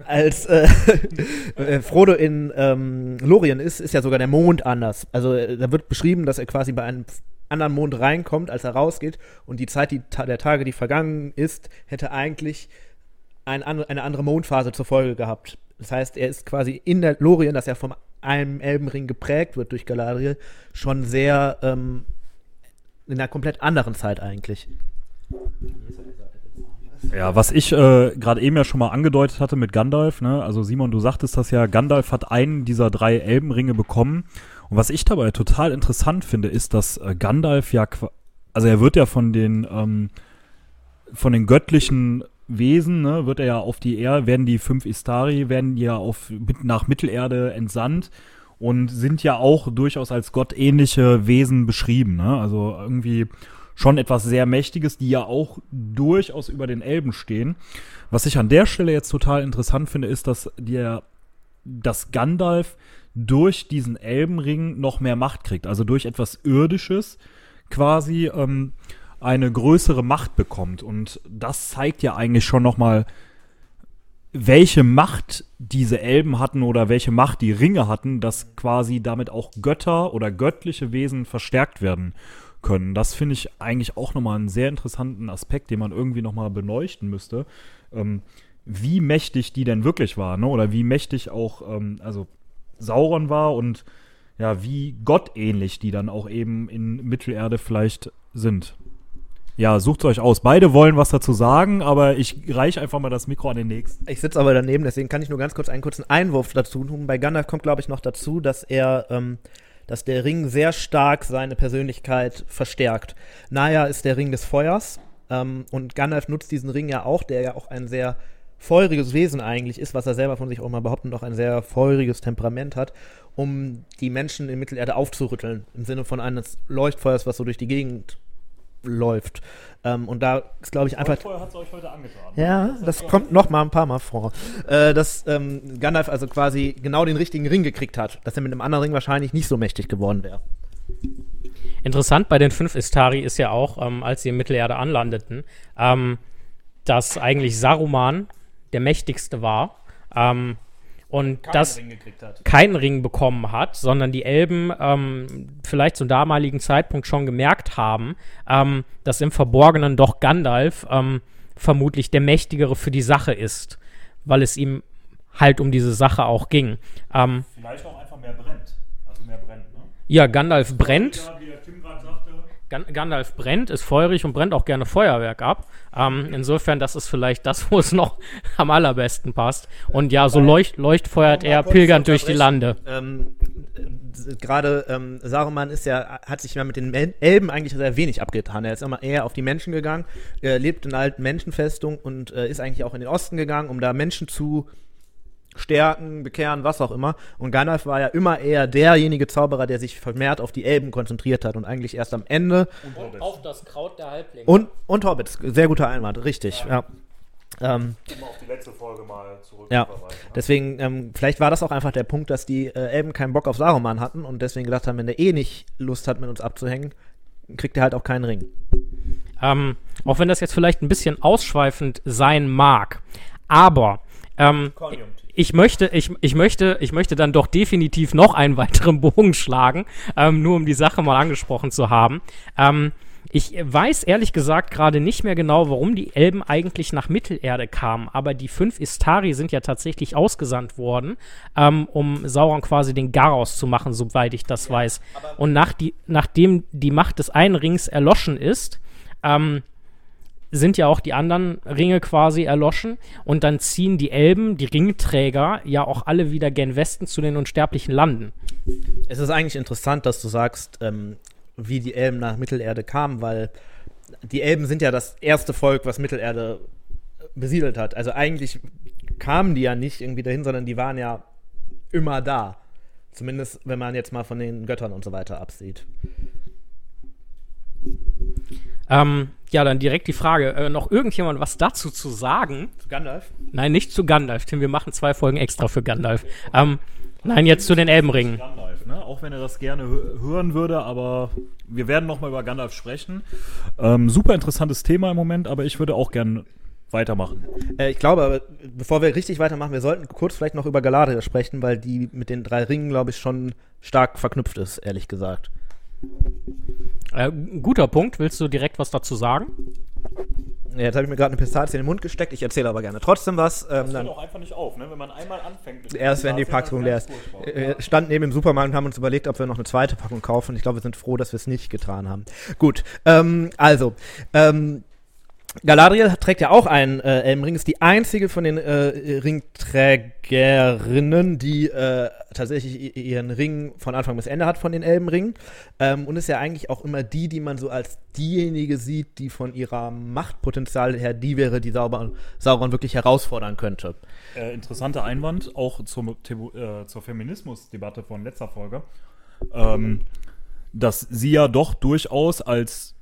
als äh, (laughs) äh, Frodo in ähm, Lorien ist, ist ja sogar der Mond anders. Also äh, da wird beschrieben, dass er quasi bei einem anderen Mond reinkommt, als er rausgeht und die Zeit, die ta der Tage, die vergangen ist, hätte eigentlich ein, an- eine andere Mondphase zur Folge gehabt. Das heißt, er ist quasi in der Lorien, das ja vom einem Elbenring geprägt wird durch Galadriel, schon sehr ähm, in einer komplett anderen Zeit eigentlich. Ja, was ich äh, gerade eben ja schon mal angedeutet hatte mit Gandalf, ne? Also Simon, du sagtest das ja, Gandalf hat einen dieser drei Elbenringe bekommen. Und was ich dabei total interessant finde, ist, dass äh, Gandalf ja, also er wird ja von den ähm, von den göttlichen Wesen, ne, wird er ja auf die Erde, werden die fünf Istari, werden ja auf mit, nach Mittelerde entsandt und sind ja auch durchaus als gottähnliche Wesen beschrieben, ne? Also irgendwie schon etwas sehr Mächtiges, die ja auch durchaus über den Elben stehen. Was ich an der Stelle jetzt total interessant finde, ist, dass der, dass Gandalf durch diesen Elbenring noch mehr Macht kriegt, also durch etwas Irdisches quasi ähm, eine größere Macht bekommt. Und das zeigt ja eigentlich schon noch mal welche Macht diese Elben hatten oder welche Macht die Ringe hatten, dass quasi damit auch Götter oder göttliche Wesen verstärkt werden können. Das finde ich eigentlich auch nochmal einen sehr interessanten Aspekt, den man irgendwie nochmal beleuchten müsste. Ähm, wie mächtig die denn wirklich war, ne? oder wie mächtig auch, ähm, also Sauron war und ja, wie gottähnlich die dann auch eben in Mittelerde vielleicht sind. Ja, sucht euch aus. Beide wollen was dazu sagen, aber ich reiche einfach mal das Mikro an den nächsten. Ich sitze aber daneben, deswegen kann ich nur ganz kurz einen kurzen Einwurf dazu tun. Bei Gandalf kommt, glaube ich, noch dazu, dass er, ähm, dass der Ring sehr stark seine Persönlichkeit verstärkt. Naya ist der Ring des Feuers ähm, und Gandalf nutzt diesen Ring ja auch, der ja auch ein sehr feuriges Wesen eigentlich ist, was er selber von sich auch mal behauptet, auch ein sehr feuriges Temperament hat, um die Menschen in Mittelerde aufzurütteln, im Sinne von eines Leuchtfeuers, was so durch die Gegend läuft. Ähm, und da ist, glaube ich, einfach. hat es euch heute angetan. Ja, das kommt noch mal ein paar Mal vor. Äh, dass ähm, Gandalf also quasi genau den richtigen Ring gekriegt hat, dass er mit einem anderen Ring wahrscheinlich nicht so mächtig geworden wäre. Interessant bei den fünf Istari ist ja auch, ähm, als sie in Mittelerde anlandeten, ähm, dass eigentlich Saruman der mächtigste war. Und das Ring keinen Ring bekommen hat, sondern die Elben ähm, vielleicht zum damaligen Zeitpunkt schon gemerkt haben, ähm, dass im Verborgenen doch Gandalf ähm, vermutlich der Mächtigere für die Sache ist, weil es ihm halt um diese Sache auch ging. Ähm, Vielleicht auch einfach mehr brennt. Also mehr brennt, ne? ja, Gandalf brennt. wie der Tim gerade sagte. Gan Gandalf brennt, ist feurig und brennt auch gerne Feuerwerk ab. Ähm, insofern, das ist vielleicht das, wo es noch (laughs) am allerbesten passt. Und ja, so leucht, leuchtfeuert er pilgernd durch die Lande. Ähm, äh, Gerade ähm, Saruman ist ja, hat sich ja mit den Elben eigentlich sehr wenig abgetan. Er ist immer eher auf die Menschen gegangen, er lebt in einer alten Menschenfestung und äh, ist eigentlich auch in den Osten gegangen, um da Menschen zu stärken, bekehren, was auch immer. Und Gandalf war ja immer eher derjenige Zauberer, der sich vermehrt auf die Elben konzentriert hat und eigentlich erst am Ende Auf das Kraut der Halblinge. und, und Hobbits, sehr guter Einwand, richtig, ja. Ähm, Um auf die letzte Folge mal zurück Ja. Deswegen, ähm, vielleicht war das auch einfach der Punkt, dass die äh, Elben keinen Bock auf Saruman hatten und deswegen gedacht haben, wenn der eh nicht Lust hat, mit uns abzuhängen, kriegt er halt auch keinen Ring. Ähm, auch wenn das jetzt vielleicht ein bisschen ausschweifend sein mag. Aber ähm, ich möchte, ich, ich möchte, ich möchte dann doch definitiv noch einen (laughs) weiteren Bogen schlagen, ähm, nur um die Sache mal angesprochen zu haben. Ähm, ich weiß ehrlich gesagt gerade nicht mehr genau, warum die Elben eigentlich nach Mittelerde kamen, aber die fünf Istari sind ja tatsächlich ausgesandt worden, ähm, um Sauron quasi den Garaus zu machen, soweit ich das weiß. Und nach die, nachdem die Macht des einen Rings erloschen ist, ähm, sind ja auch die anderen Ringe quasi erloschen und dann ziehen die Elben, die Ringträger, ja auch alle wieder gen Westen zu den unsterblichen Landen. Es ist eigentlich interessant, dass du sagst, ähm, wie die Elben nach Mittelerde kamen, weil die Elben sind ja das erste Volk, was Mittelerde besiedelt hat. Also eigentlich kamen die ja nicht irgendwie dahin, sondern die waren ja immer da. Zumindest, wenn man jetzt mal von den Göttern und so weiter absieht. Ähm, ja, dann direkt die Frage, äh, noch irgendjemand was dazu zu sagen? Zu Gandalf? Nein, nicht zu Gandalf, Tim, wir machen zwei Folgen extra für Gandalf. Ähm, nein, jetzt zu den Elbenringen. Gandalf, ne? Auch wenn er das gerne hö- hören würde, aber wir werden noch mal über Gandalf sprechen. Ähm, super interessantes Thema im Moment, aber ich würde auch gerne weitermachen. Äh, ich glaube, aber bevor wir richtig weitermachen, wir sollten kurz vielleicht noch über Galadriel sprechen, weil die mit den drei Ringen, glaube ich, schon stark verknüpft ist, ehrlich gesagt. Äh, guter Punkt, willst du direkt was dazu sagen? Ja, jetzt habe ich mir gerade eine Pistazie in den Mund gesteckt, ich erzähle aber gerne trotzdem was. Ähm, dann, auch einfach nicht auf, ne? Wenn man einmal anfängt. mit erst wenn die Packung leer ist. Wir standen neben dem Supermarkt und haben uns überlegt, ob wir noch eine zweite Packung kaufen. Ich glaube, wir sind froh, dass wir es nicht getan haben. Gut, ähm, also, ähm, Galadriel trägt ja auch einen äh, Elbenring, ist die einzige von den äh, Ringträgerinnen, die äh, tatsächlich ihren Ring von Anfang bis Ende hat von den Elbenringen. Ähm, und ist ja eigentlich auch immer die, die man so als diejenige sieht, die von ihrer Machtpotenzial her die wäre, die Sauron, Sauron wirklich herausfordern könnte. Äh, interessanter Einwand, auch zum, äh, zur Feminismusdebatte von letzter Folge, ähm, dass sie ja doch durchaus als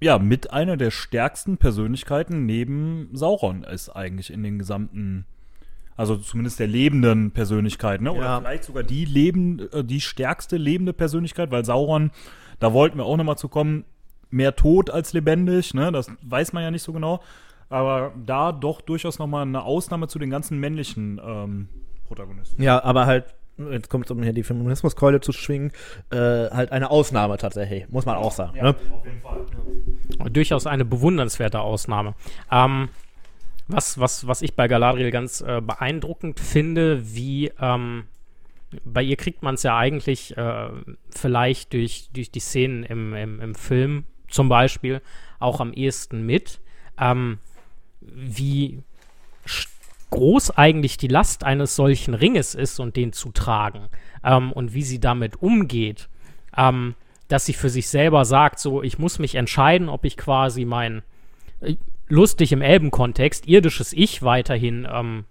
ja, mit einer der stärksten Persönlichkeiten neben Sauron ist eigentlich in den gesamten, also zumindest der lebenden Persönlichkeit, ne? Oder Ja. vielleicht sogar die leben, äh, die stärkste lebende Persönlichkeit, weil Sauron, da wollten wir auch nochmal zu kommen, mehr tot als lebendig, ne? Das weiß man ja nicht so genau. aber da doch durchaus nochmal eine Ausnahme zu den ganzen männlichen ähm, Protagonisten. Ja, aber halt, jetzt kommt es um hier die Feminismuskeule zu schwingen, äh, halt eine Ausnahme tatsächlich, muss man auch sagen. ne? auf jeden Fall. Durchaus eine bewundernswerte Ausnahme. Ähm, was, was, was ich bei Galadriel ganz äh, beeindruckend finde, wie ähm, bei ihr kriegt man es ja eigentlich äh, vielleicht durch, durch die Szenen im, im, im Film zum Beispiel auch am ehesten mit, ähm, wie groß eigentlich die Last eines solchen Ringes ist und den zu tragen ähm, und wie sie damit umgeht, ähm, dass sie für sich selber sagt, so ich muss mich entscheiden, ob ich quasi mein äh, lustig im Elbenkontext irdisches Ich weiterhin ähm,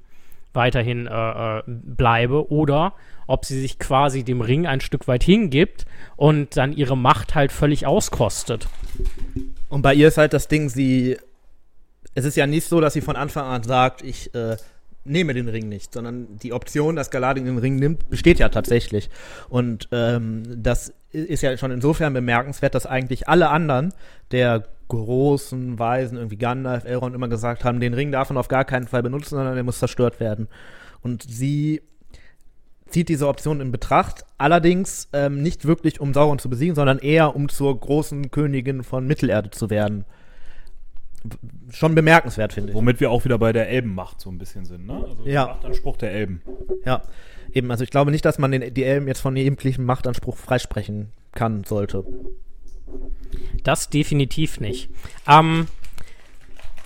weiterhin äh, äh, bleibe oder ob sie sich quasi dem Ring ein Stück weit hingibt und dann ihre Macht halt völlig auskostet. Und bei ihr ist halt das Ding, sie. Es ist ja nicht so, dass sie von Anfang an sagt, ich äh, nehme den Ring nicht, sondern die Option, dass Galadin den Ring nimmt, besteht ja tatsächlich. Und ähm, das ist ja schon insofern bemerkenswert, dass eigentlich alle anderen der großen Weisen, irgendwie Gandalf, Elrond, immer gesagt haben, den Ring darf man auf gar keinen Fall benutzen, sondern der muss zerstört werden. Und sie zieht diese Option in Betracht, allerdings ähm, nicht wirklich, um Sauron zu besiegen, sondern eher, um zur großen Königin von Mittelerde zu werden. Schon bemerkenswert, finde ich. Womit wir auch wieder bei der Elbenmacht so ein bisschen sind, ne? Also Ja. der Machtanspruch der Elben. Ja, eben, also ich glaube nicht, dass man den, die Elben jetzt von jeglichem Machtanspruch freisprechen kann, sollte. Das definitiv nicht. Ähm,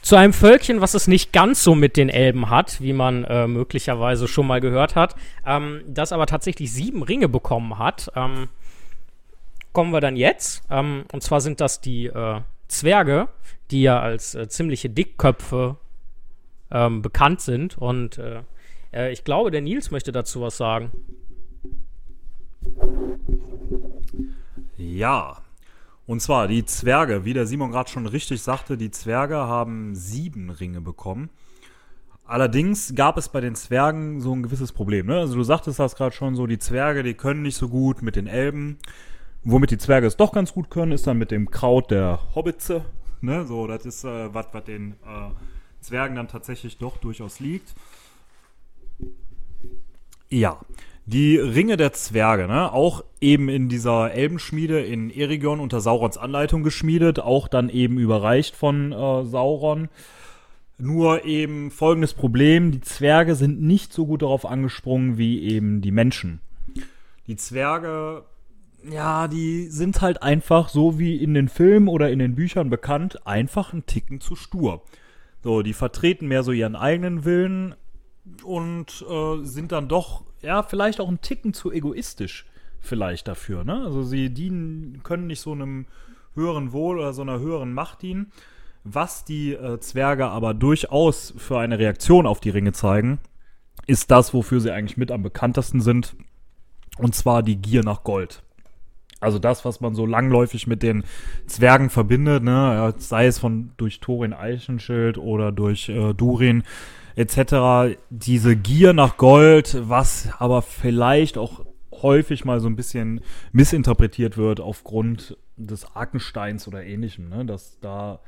zu einem Völkchen, was es nicht ganz so mit den Elben hat, wie man äh, möglicherweise schon mal gehört hat, ähm, das aber tatsächlich sieben Ringe bekommen hat, ähm, kommen wir dann jetzt. Ähm, und zwar sind das die äh, Zwerge, die ja als äh, ziemliche Dickköpfe ähm, bekannt sind. Und äh, äh, ich glaube, der Nils möchte dazu was sagen. Ja. Und zwar die Zwerge, wie der Simon gerade schon richtig sagte, die Zwerge haben sieben Ringe bekommen. Allerdings gab es bei den Zwergen so ein gewisses Problem. Ne? Also du sagtest das gerade schon so, die Zwerge, die können nicht so gut mit den Elben. Womit die Zwerge es doch ganz gut können, ist dann mit dem Kraut der Hobbitze. Ne? So, das ist äh, was, was den äh, Zwergen dann tatsächlich doch durchaus liegt. Ja, die Ringe der Zwerge, ne? auch eben in dieser Elbenschmiede in Erigon unter Saurons Anleitung geschmiedet, auch dann eben überreicht von äh, Sauron. Nur eben folgendes Problem, die Zwerge sind nicht so gut darauf angesprungen wie eben die Menschen. Die Zwerge, ja, die sind halt einfach so wie in den Filmen oder in den Büchern bekannt, einfach ein Ticken zu stur. So, die vertreten mehr so ihren eigenen Willen und äh, sind dann doch, ja, vielleicht auch ein Ticken zu egoistisch vielleicht dafür, ne? Also sie dienen, können nicht so einem höheren Wohl oder so einer höheren Macht dienen. Was die äh, Zwerge aber durchaus für eine Reaktion auf die Ringe zeigen, ist das, wofür sie eigentlich mit am bekanntesten sind. Und zwar die Gier nach Gold. Also das, was man so langläufig mit den Zwergen verbindet, ne, ja, sei es von durch Thorin Eichenschild oder durch äh, Durin etc. Diese Gier nach Gold, was aber vielleicht auch häufig mal so ein bisschen missinterpretiert wird aufgrund des Arkensteins oder ähnlichem, ne, dass da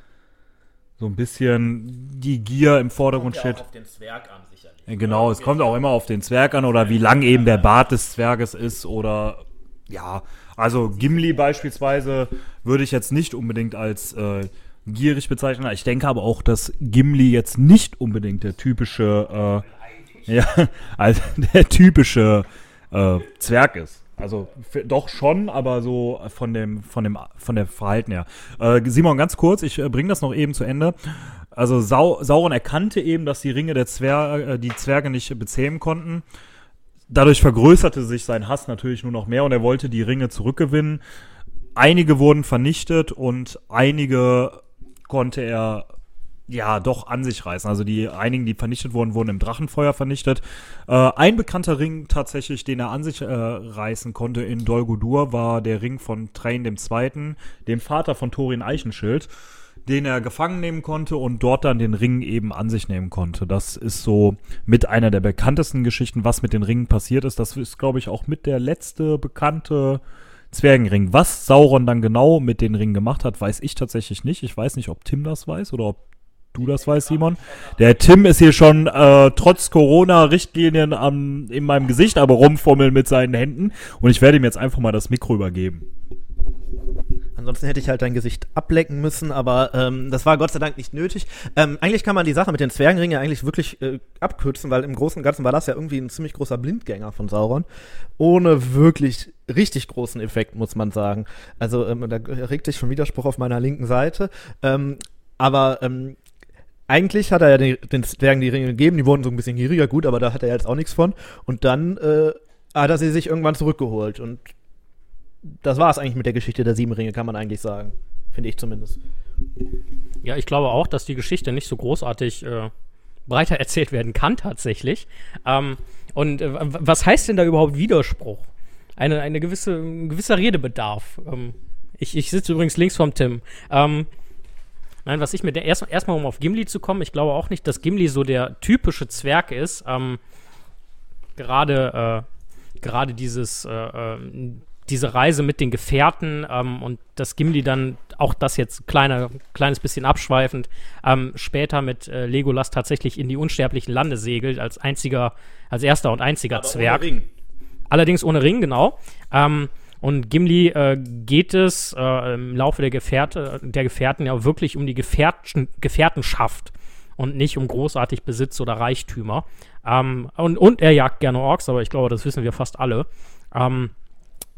so ein bisschen die Gier im Vordergrund steht. den Zwerg an, sicherlich. Ja, Genau, es kommt auch immer auf den Zwerg an oder wie lang eben der Bart des Zwerges ist oder ja, also Gimli beispielsweise würde ich jetzt nicht unbedingt als äh, gierig bezeichnen. Ich denke aber auch, dass Gimli jetzt nicht unbedingt der typische äh, ja, (laughs) also der typische äh, Zwerg ist. Also doch schon, aber so von dem von dem von der Verhalten her. Äh, Simon, ganz kurz, ich äh, bringe das noch eben zu Ende. Also Sau Sauron erkannte eben, dass die Ringe der Zwer äh, die Zwerge nicht bezähmen konnten. Dadurch vergrößerte sich sein Hass natürlich nur noch mehr und er wollte die Ringe zurückgewinnen. Einige wurden vernichtet und einige konnte er ja doch an sich reißen. Also die einigen, die vernichtet wurden, wurden im Drachenfeuer vernichtet. Äh, ein bekannter Ring tatsächlich, den er an sich äh, reißen konnte in Dol Guldur, war der Ring von Train dem Zweiten, dem Vater von Thorin Eichenschild, den er gefangen nehmen konnte und dort dann den Ring eben an sich nehmen konnte. Das ist so mit einer der bekanntesten Geschichten, was mit den Ringen passiert ist. Das ist, glaube ich, auch mit der letzte bekannte Zwergenring. Was Sauron dann genau mit den Ringen gemacht hat, weiß ich tatsächlich nicht. Ich weiß nicht, ob Tim das weiß oder ob du das weißt, Simon. Der Tim ist hier schon äh, trotz Corona-Richtlinien in meinem Gesicht aber rumfummeln mit seinen Händen und ich werde ihm jetzt einfach mal das Mikro übergeben. Ansonsten hätte ich halt dein Gesicht ablecken müssen, aber ähm, das war Gott sei Dank nicht nötig. Ähm, eigentlich kann man die Sache mit den Zwergenringen ja eigentlich wirklich äh, abkürzen, weil im Großen und Ganzen war das ja irgendwie ein ziemlich großer Blindgänger von Sauron. Ohne wirklich richtig großen Effekt, muss man sagen. Also ähm, da regt sich schon Widerspruch auf meiner linken Seite. Ähm, aber ähm, eigentlich hat er ja den, den Zwergen die Ringe gegeben, die wurden so ein bisschen gieriger, gut, aber da hat er jetzt auch nichts von. Und dann äh, hat er sie sich irgendwann zurückgeholt. Und das war es eigentlich mit der Geschichte der sieben Ringe, kann man eigentlich sagen. Finde ich zumindest. Ja, ich glaube auch, dass die Geschichte nicht so großartig äh, breiter (laughs) erzählt werden kann, tatsächlich. Ähm, und äh, was heißt denn da überhaupt Widerspruch? Eine, eine gewisse, ein gewisser Redebedarf. Ähm, ich ich sitze übrigens links vom Tim. Ähm, nein, was ich mir der erst erstmal um auf Gimli zu kommen, ich glaube auch nicht, dass Gimli so der typische Zwerg ist. Ähm, gerade äh, gerade dieses äh, ähm, diese Reise mit den Gefährten ähm, und dass Gimli dann auch das jetzt kleiner kleines bisschen abschweifend ähm, später mit äh, Legolas tatsächlich in die unsterblichen Lande segelt als einziger als erster und einziger Zwerg. Allerdings ohne Ring, genau. Ähm, und Gimli äh, geht es äh, im Laufe der, Gefährte, der Gefährten ja wirklich um die Gefährten, Gefährtenschaft und nicht um großartig Besitz oder Reichtümer. Ähm, und, und er jagt gerne Orks, aber ich glaube, das wissen wir fast alle. Ähm,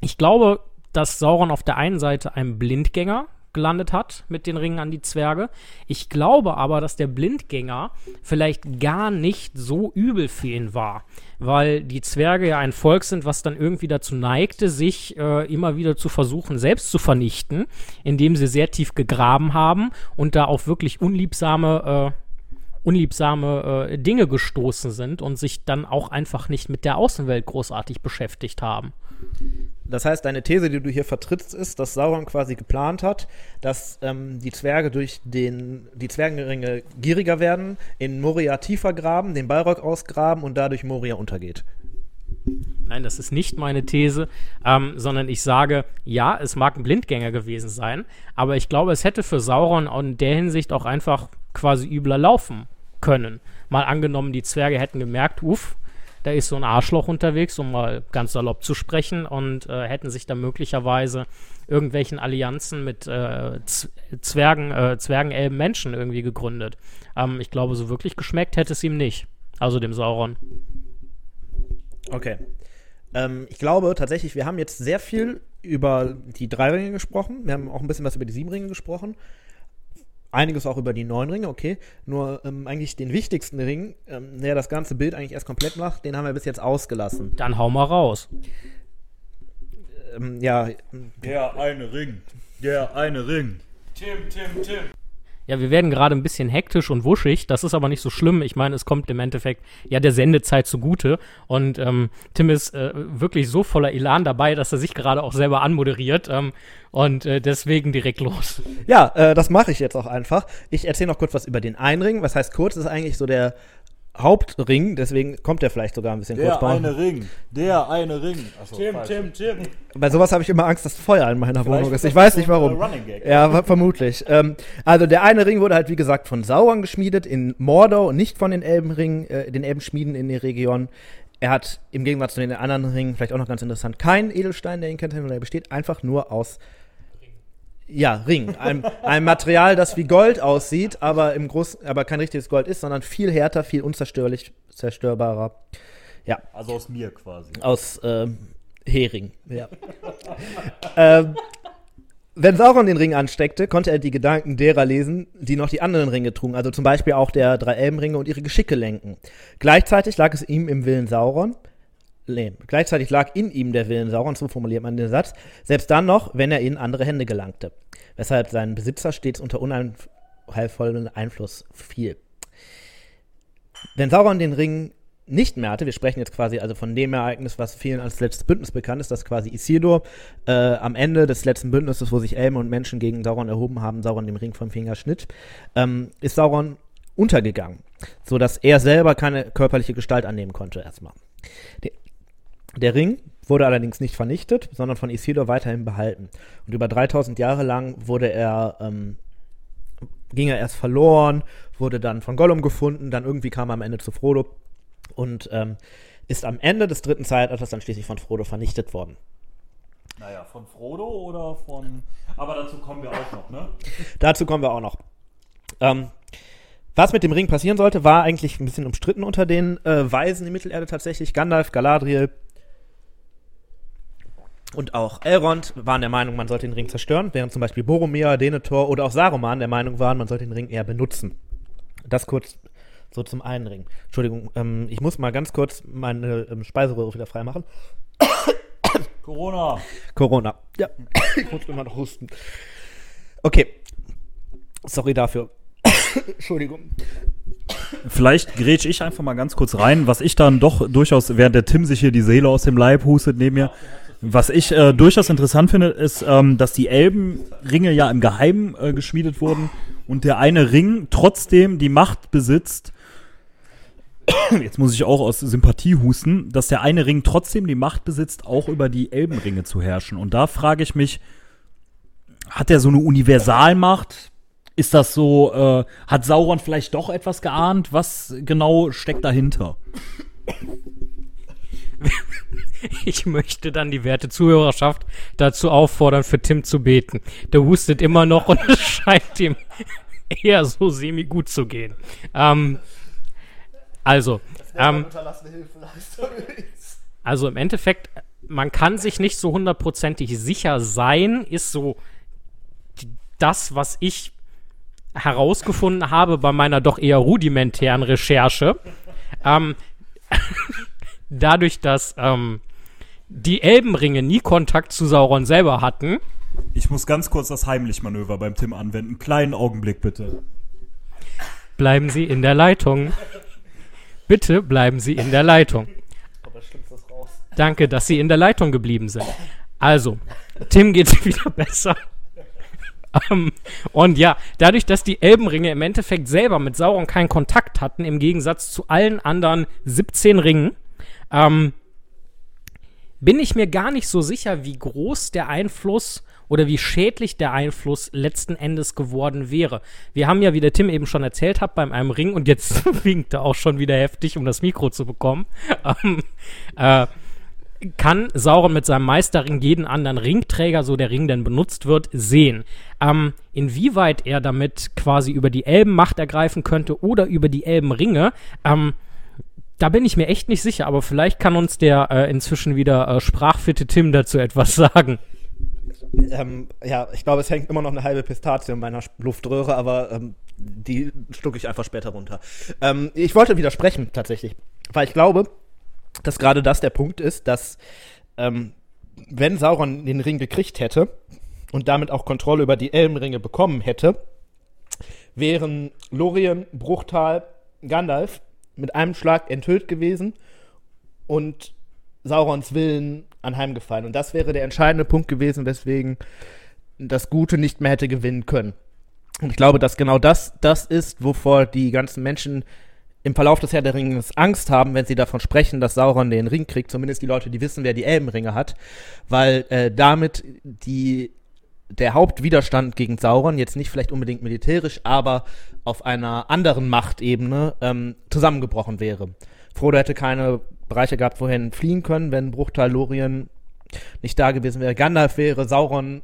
ich glaube, dass Sauron auf der einen Seite ein Blindgänger gelandet hat mit den Ringen an die Zwerge. Ich glaube aber, dass der Blindgänger vielleicht gar nicht so übel für ihn war, weil die Zwerge ja ein Volk sind, was dann irgendwie dazu neigte, sich äh, immer wieder zu versuchen, selbst zu vernichten, indem sie sehr tief gegraben haben und da auf wirklich unliebsame äh, unliebsame äh, Dinge gestoßen sind und sich dann auch einfach nicht mit der Außenwelt großartig beschäftigt haben. Das heißt, deine These, die du hier vertrittst, ist, dass Sauron quasi geplant hat, dass ähm, die Zwerge durch den, die Zwergenringe gieriger werden, in Moria tiefer graben, den Balrog ausgraben und dadurch Moria untergeht. Nein, das ist nicht meine These, ähm, sondern ich sage, ja, es mag ein Blindgänger gewesen sein, aber ich glaube, es hätte für Sauron in der Hinsicht auch einfach quasi übler laufen können. Mal angenommen, die Zwerge hätten gemerkt, uff, da ist so ein Arschloch unterwegs, um mal ganz salopp zu sprechen, und äh, hätten sich dann möglicherweise irgendwelchen Allianzen mit äh, Zwergen, äh, Zwergenelben Menschen irgendwie gegründet. Ähm, ich glaube, so wirklich geschmeckt hätte es ihm nicht. Also dem Sauron. Okay. Ähm, ich glaube tatsächlich, wir haben jetzt sehr viel über die drei Ringe gesprochen. Wir haben auch ein bisschen was über die sieben Ringe gesprochen. Einiges auch über die neun Ringe, okay. Nur ähm, eigentlich den wichtigsten Ring, ähm, der das ganze Bild eigentlich erst komplett macht, den haben wir bis jetzt ausgelassen. Dann hau mal raus. Ähm, ja, Der eine Ring. Der eine Ring. Ja, wir werden gerade ein bisschen hektisch und wuschig. Das ist aber nicht so schlimm. Ich meine, es kommt im Endeffekt ja der Sendezeit zugute. Und ähm, Tim ist äh, wirklich so voller Elan dabei, dass er sich gerade auch selber anmoderiert. Ähm, und äh, deswegen direkt los. Ja, äh, das mache ich jetzt auch einfach. Ich erzähle noch kurz was über den Einring. Was heißt kurz? Das ist eigentlich so der Hauptring, deswegen kommt der vielleicht sogar ein bisschen kurz. Der bei- eine Ring. Der eine Ring. Achso, Tim, Tim, Tim. Bei sowas habe ich immer Angst, dass Feuer in meiner Wohnung ist. Ich weiß nicht warum. Gag. Ja, ver- vermutlich. Ähm, also der eine Ring wurde halt wie gesagt von Sauron geschmiedet in Mordor, nicht von den Elbenringen, äh, den Elbenschmieden in der Region. Er hat im Gegensatz zu den anderen Ringen, vielleicht auch noch ganz interessant, keinen Edelstein, der ihn kennt, sondern er besteht einfach nur aus ja, Ring. Ein, ein Material, das wie Gold aussieht, aber im Groß, aber kein richtiges Gold ist, sondern viel härter, viel unzerstörlich, zerstörbarer. Ja, Also aus mir quasi. aus ähm, Hering. Ja. (laughs) ähm, wenn Sauron den Ring ansteckte, konnte er die Gedanken derer lesen, die noch die anderen Ringe trugen, also zum Beispiel auch der drei Elbenringe und ihre Geschicke lenken. Gleichzeitig lag es ihm im Willen Sauron, nee, gleichzeitig lag in ihm der Willen Sauron, so formuliert man den Satz, selbst dann noch, wenn er in andere Hände gelangte, weshalb sein Besitzer stets unter unheilvollem Einfluss fiel. Wenn Sauron den Ring nicht mehr hatte, wir sprechen jetzt quasi also von dem Ereignis, was vielen als letztes Bündnis bekannt ist, dass quasi Isildur äh, am Ende des letzten Bündnisses, wo sich Elben und Menschen gegen Sauron erhoben haben, Sauron dem Ring vom Finger schnitt, ähm, ist Sauron untergegangen, so dass er selber keine körperliche Gestalt annehmen konnte erstmal. Der, Ring wurde allerdings nicht vernichtet, sondern von Isildur weiterhin behalten. Und über 3000 Jahre lang wurde er ähm, ging er erst verloren, wurde dann von Gollum gefunden, dann irgendwie kam er am Ende zu Frodo und ähm, ist am Ende des dritten Zeitalters dann schließlich von Frodo vernichtet worden. Naja, von Frodo oder von. Aber dazu kommen wir auch noch, ne? Dazu kommen wir auch noch. Ähm, was mit dem Ring passieren sollte, war eigentlich ein bisschen umstritten unter den äh, Weisen in Mittelerde tatsächlich. Gandalf, Galadriel und auch Elrond waren der Meinung, man sollte den Ring zerstören, während zum Beispiel Boromir, Denethor oder auch Saruman der Meinung waren, man sollte den Ring eher benutzen. Das kurz so zum einen Ring. Entschuldigung, ähm, ich muss mal ganz kurz meine ähm, Speiseröhre wieder freimachen. (coughs) Corona. Corona. Ja, (coughs) ich muss immer noch husten. Okay. Sorry dafür. (coughs) Entschuldigung. Vielleicht grätsch ich einfach mal ganz kurz rein, was ich dann doch durchaus, während der Tim sich hier die Seele aus dem Leib hustet neben mir, was ich äh, durchaus interessant finde, ist, ähm, dass die Elbenringe ja im Geheimen äh, geschmiedet wurden und der eine Ring trotzdem die Macht besitzt, (coughs) jetzt muss ich auch aus Sympathie husten, dass der eine Ring trotzdem die Macht besitzt, auch über die Elbenringe zu herrschen. Und da frage ich mich, hat er so eine Universalmacht? Ist das so, äh, hat Sauron vielleicht doch etwas geahnt? Was genau steckt dahinter? (laughs) Ich möchte dann die werte Zuhörerschaft dazu auffordern, für Tim zu beten. Der hustet immer noch und es (laughs) scheint ihm eher so semi-gut zu gehen. Ähm, also, ähm, also im Endeffekt, man kann sich nicht so hundertprozentig sicher sein, ist so das, was ich herausgefunden habe bei meiner doch eher rudimentären Recherche. Ähm, (laughs) dadurch, dass ähm, die Elbenringe nie Kontakt zu Sauron selber hatten, Ich muss ganz kurz das Heimlich-Manöver beim Tim anwenden. Kleinen Augenblick bitte. bleiben Sie in der Leitung. Bitte bleiben Sie in der Leitung. Danke, dass Sie in der Leitung geblieben sind. Also, Tim geht's (laughs) wieder besser. Ähm, und ja, dadurch, dass die Elbenringe im Endeffekt selber mit Sauron keinen Kontakt hatten, im Gegensatz zu allen anderen 17 Ringen, ähm, bin ich mir gar nicht so sicher, wie groß der Einfluss oder wie schädlich der Einfluss letzten Endes geworden wäre. Wir haben ja, wie der Tim eben schon erzählt hat, beim einem Ring und jetzt (laughs) winkt er auch schon wieder heftig, um das Mikro zu bekommen. (laughs) Ähm, äh, kann Sauron mit seinem Meisterring jeden anderen Ringträger, so der Ring denn benutzt wird, sehen. Ähm, inwieweit er damit quasi über die Elben Macht ergreifen könnte oder über die Elbenringe, ähm, da bin ich mir echt nicht sicher, aber vielleicht kann uns der äh, inzwischen wieder äh, sprachfitte Tim dazu etwas (laughs) sagen. Ähm, ja, ich glaube, es hängt immer noch eine halbe Pistazie in meiner Luftröhre, aber ähm, die schlucke ich einfach später runter. Ähm, ich wollte widersprechen, tatsächlich, weil ich glaube, dass gerade das der Punkt ist, dass ähm, wenn Sauron den Ring gekriegt hätte und damit auch Kontrolle über die Elbenringe bekommen hätte, wären Lorien, Bruchtal, Gandalf mit einem Schlag enthüllt gewesen und Saurons Willen anheimgefallen. Und das wäre der entscheidende Punkt gewesen, weswegen das Gute nicht mehr hätte gewinnen können. Und ich glaube, dass genau das das ist, wovor die ganzen Menschen im Verlauf des Herr der Ringes Angst haben, wenn sie davon sprechen, dass Sauron den Ring kriegt. Zumindest die Leute, die wissen, wer die Elbenringe hat. Weil äh, damit die, der Hauptwiderstand gegen Sauron, jetzt nicht vielleicht unbedingt militärisch, aber auf einer anderen Machtebene ähm, zusammengebrochen wäre. Frodo hätte keine Bereiche gehabt, wohin fliehen können, wenn Bruchtal Lorien nicht da gewesen wäre. Gandalf wäre Sauron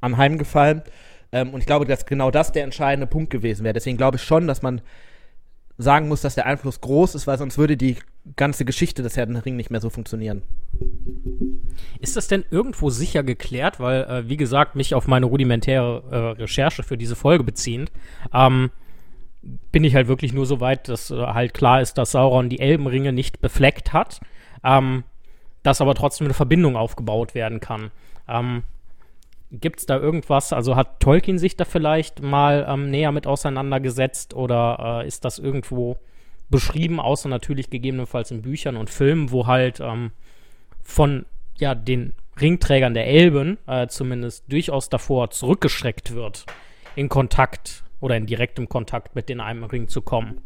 anheimgefallen. Ähm, und ich glaube, dass genau das der entscheidende Punkt gewesen wäre. Deswegen glaube ich schon, dass man sagen muss, dass der Einfluss groß ist, weil sonst würde die ganze Geschichte des Herrn Ring nicht mehr so funktionieren. Ist das denn irgendwo sicher geklärt? Weil, äh, wie gesagt, mich auf meine rudimentäre äh, Recherche für diese Folge beziehend, ähm, bin ich halt wirklich nur so weit, dass äh, halt klar ist, dass Sauron die Elbenringe nicht befleckt hat, ähm, dass aber trotzdem eine Verbindung aufgebaut werden kann. Ähm, Gibt es da irgendwas, also hat Tolkien sich da vielleicht mal ähm, näher mit auseinandergesetzt oder äh, ist das irgendwo beschrieben, außer natürlich gegebenenfalls in Büchern und Filmen, wo halt ähm, von ja, den Ringträgern der Elben äh, zumindest durchaus davor zurückgeschreckt wird, in Kontakt oder in direktem Kontakt mit den einem Ring zu kommen.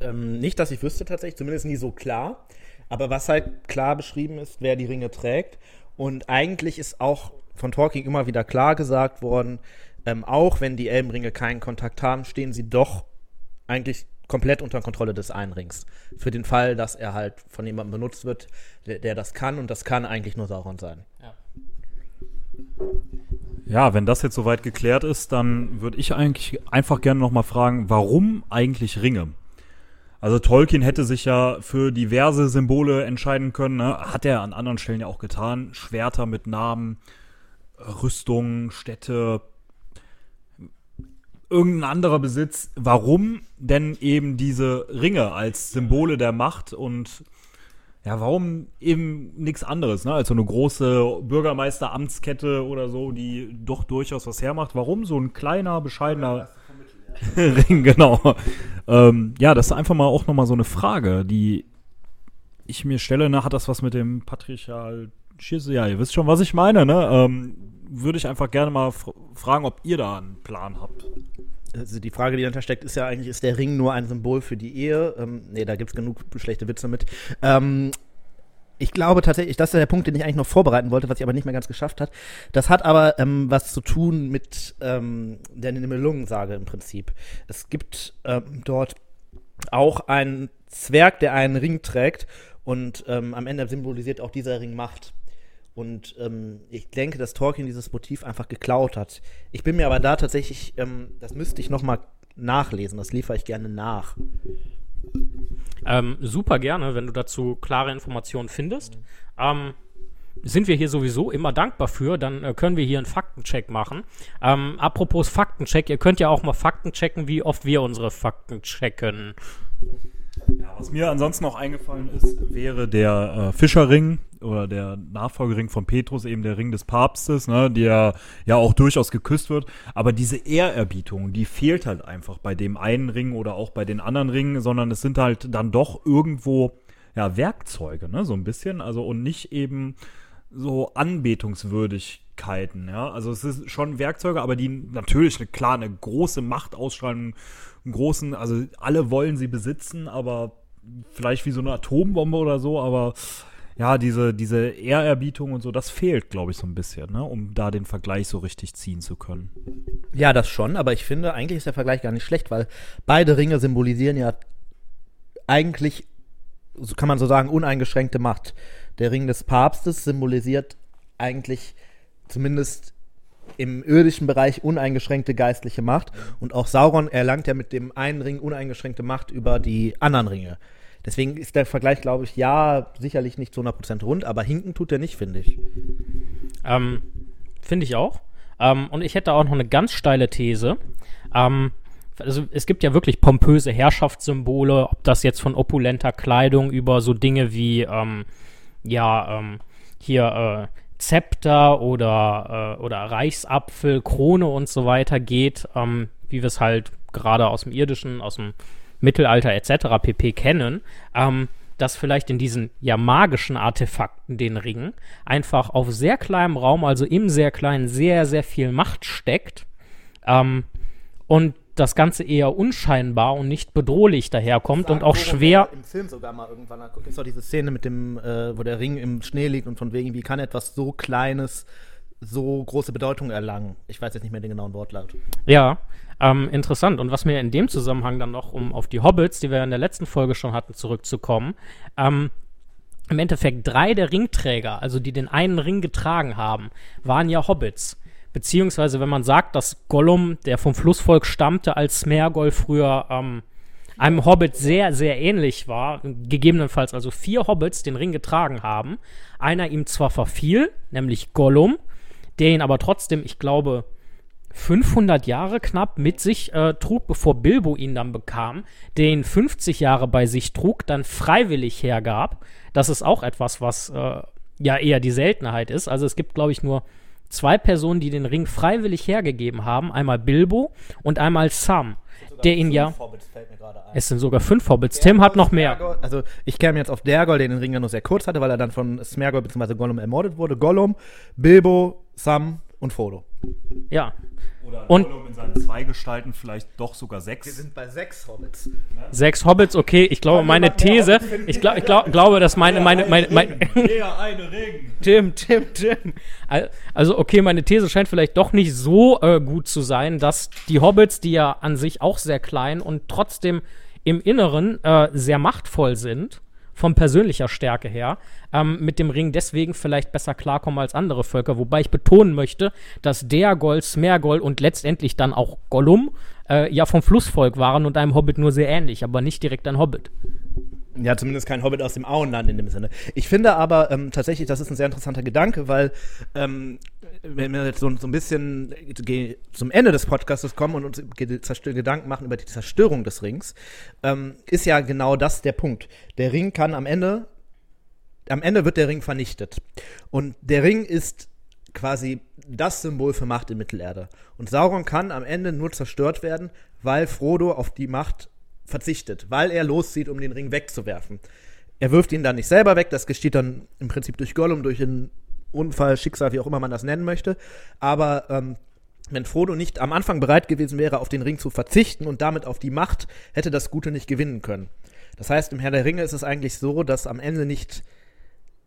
Ähm, nicht, dass ich wüsste tatsächlich, zumindest nie so klar. Aber was halt klar beschrieben ist, wer die Ringe trägt. Und eigentlich ist auch von Tolkien immer wieder klar gesagt worden, ähm, auch wenn die Elbenringe keinen Kontakt haben, stehen sie doch eigentlich komplett unter Kontrolle des einen Rings. Für den Fall, dass er halt von jemandem benutzt wird, der, der das kann und das kann eigentlich nur Sauron sein. Ja, wenn das jetzt soweit geklärt ist, dann würde ich eigentlich einfach gerne nochmal fragen, warum eigentlich Ringe? Also Tolkien hätte sich ja für diverse Symbole entscheiden können, ne? hat er an anderen Stellen ja auch getan. Schwerter mit Namen, Rüstungen, Städte, irgendein anderer Besitz. Warum denn eben diese Ringe als Symbole der Macht und ja, warum eben nichts anderes, ne? Als so eine große Bürgermeisteramtskette oder so, die doch durchaus was hermacht. Warum so ein kleiner, bescheidener (laughs) Ring, genau. ähm, ja, das ist einfach mal auch nochmal so eine Frage, die ich mir stelle, ne? Hat das was mit dem Patriarchal Schisse? Ja, ihr wisst schon, was ich meine, ne? Ähm, würde ich einfach gerne mal fr fragen, ob ihr da einen Plan habt. Also die Frage, die dahinter steckt, ist ja eigentlich, ist der Ring nur ein Symbol für die Ehe? Ähm, nee, da gibt es genug schlechte Witze mit. Ähm, ich glaube tatsächlich, das ist der Punkt, den ich eigentlich noch vorbereiten wollte, was ich aber nicht mehr ganz geschafft hat. Das hat aber ähm, was zu tun mit ähm, der Nibelungensage im Prinzip. Es gibt ähm, dort auch einen Zwerg, der einen Ring trägt und ähm, am Ende symbolisiert auch dieser Ring Macht. Und ähm, ich denke, dass Tolkien dieses Motiv einfach geklaut hat. Ich bin mir aber da tatsächlich, ähm, das müsste ich noch mal nachlesen. Das liefere ich gerne nach. Ähm, super gerne, wenn du dazu klare Informationen findest. Ähm, sind wir hier sowieso immer dankbar für, dann äh, können wir hier einen Faktencheck machen. Ähm, apropos Faktencheck, ihr könnt ja auch mal Fakten checken, wie oft wir unsere Fakten checken. Ja, was mir ansonsten noch eingefallen ist, wäre der äh, Fischerring oder der Nachfolgering von Petrus, eben der Ring des Papstes, ne, der ja auch durchaus geküsst wird. Aber diese Ehrerbietung, die fehlt halt einfach bei dem einen Ring oder auch bei den anderen Ringen, sondern es sind halt dann doch irgendwo ja Werkzeuge, ne, so ein bisschen, also und nicht eben so Anbetungswürdigkeiten, ja. Also es ist schon Werkzeuge, aber die natürlich eine, klar eine große Macht ausstrahlen, einen großen, also alle wollen sie besitzen, aber vielleicht wie so eine Atombombe oder so, aber ja, diese, diese Ehrerbietung und so, das fehlt, glaube ich, so ein bisschen, ne, um da den Vergleich so richtig ziehen zu können. Ja, das schon, aber ich finde, eigentlich ist der Vergleich gar nicht schlecht, weil beide Ringe symbolisieren ja eigentlich, so kann man so sagen, uneingeschränkte Macht. Der Ring des Papstes symbolisiert eigentlich zumindest im irdischen Bereich uneingeschränkte geistliche Macht. Und auch Sauron erlangt ja mit dem einen Ring uneingeschränkte Macht über die anderen Ringe. Deswegen ist der Vergleich, glaube ich, ja, sicherlich nicht zu 100% rund, aber hinken tut er nicht, finde ich. Ähm, Finde ich auch. Ähm, und ich hätte auch noch eine ganz steile These. Ähm, also es gibt ja wirklich pompöse Herrschaftssymbole, ob das jetzt von opulenter Kleidung über so Dinge wie, ähm, ja, ähm, hier äh, Zepter oder, äh, oder Reichsapfel, Krone und so weiter geht, ähm, wie wir es halt gerade aus dem irdischen, aus dem Mittelalter etc. pp. kennen, ähm, dass vielleicht in diesen ja magischen Artefakten, den Ringen, einfach auf sehr kleinem Raum, also im sehr kleinen, sehr, sehr viel Macht steckt ähm, und das Ganze eher unscheinbar und nicht bedrohlich daherkommt und auch schwer. Im Film sogar mal irgendwann, da es doch diese Szene mit dem, äh, wo der Ring im Schnee liegt und von wegen, wie kann etwas so Kleines so große Bedeutung erlangen? Ich weiß jetzt nicht mehr den genauen Wortlaut. Ja, ähm, interessant. Und was mir in dem Zusammenhang dann noch, um auf die Hobbits, die wir in der letzten Folge schon hatten, zurückzukommen, ähm, im Endeffekt drei der Ringträger, also die den einen Ring getragen haben, waren ja Hobbits. Beziehungsweise, wenn man sagt, dass Gollum, der vom Flussvolk stammte, als Smergol früher ähm, einem Hobbit sehr, sehr ähnlich war, gegebenenfalls also vier Hobbits den Ring getragen haben, einer ihm zwar verfiel, nämlich Gollum, der ihn aber trotzdem, ich glaube, 500 Jahre knapp mit sich äh, trug, bevor Bilbo ihn dann bekam, der ihn 50 Jahre bei sich trug, dann freiwillig hergab. Das ist auch etwas, was äh, ja eher die Seltenheit ist. Also es gibt, glaube ich, nur zwei Personen, die den Ring freiwillig hergegeben haben. Einmal Bilbo und einmal Sam, der ihn ja. Es sind sogar fünf Hobbits. Tim hat noch mehr. Smergol, also ich käme jetzt auf Dergol, der den Ring ja nur sehr kurz hatte, weil er dann von Smergol bzw. Gollum ermordet wurde. Gollum, Bilbo, Sam und Frodo. Ja. Oder Und- Gollum in seinen zwei Gestalten vielleicht doch sogar sechs. Wir sind bei sechs Hobbits. Sechs Hobbits, okay. Ich glaube, meine These, ich, glaub, ich glaub, glaube, dass meine, meine, meine, meine, Der eine Ring. Tim, Tim, Tim. Al- Also, okay, meine These scheint vielleicht doch nicht so äh, gut zu sein, dass die Hobbits, die ja an sich auch sehr klein und trotzdem im Inneren äh, sehr machtvoll sind, von persönlicher Stärke her, ähm, mit dem Ring deswegen vielleicht besser klarkommen als andere Völker. Wobei ich betonen möchte, dass der Gold, Smergol und letztendlich dann auch Gollum äh, ja vom Flussvolk waren und einem Hobbit nur sehr ähnlich, aber nicht direkt ein Hobbit. Ja, zumindest kein Hobbit aus dem Auenland in dem Sinne. Ich finde aber ähm, tatsächlich, das ist ein sehr interessanter Gedanke, weil ähm, wenn wir jetzt so, so ein bisschen ge- zum Ende des Podcasts kommen und uns Gedanken machen über die Zerstörung des Rings, ähm, ist ja genau das der Punkt. Der Ring kann am Ende, am Ende wird der Ring vernichtet. Und der Ring ist quasi das Symbol für Macht in Mittelerde. Und Sauron kann am Ende nur zerstört werden, weil Frodo auf die Macht verzichtet, weil er loszieht, um den Ring wegzuwerfen. Er wirft ihn dann nicht selber weg, das geschieht dann im Prinzip durch Gollum, durch einen Unfall, Schicksal, wie auch immer man das nennen möchte. Aber ähm, wenn Frodo nicht am Anfang bereit gewesen wäre, auf den Ring zu verzichten und damit auf die Macht, hätte das Gute nicht gewinnen können. Das heißt, im Herr der Ringe ist es eigentlich so, dass am Ende nicht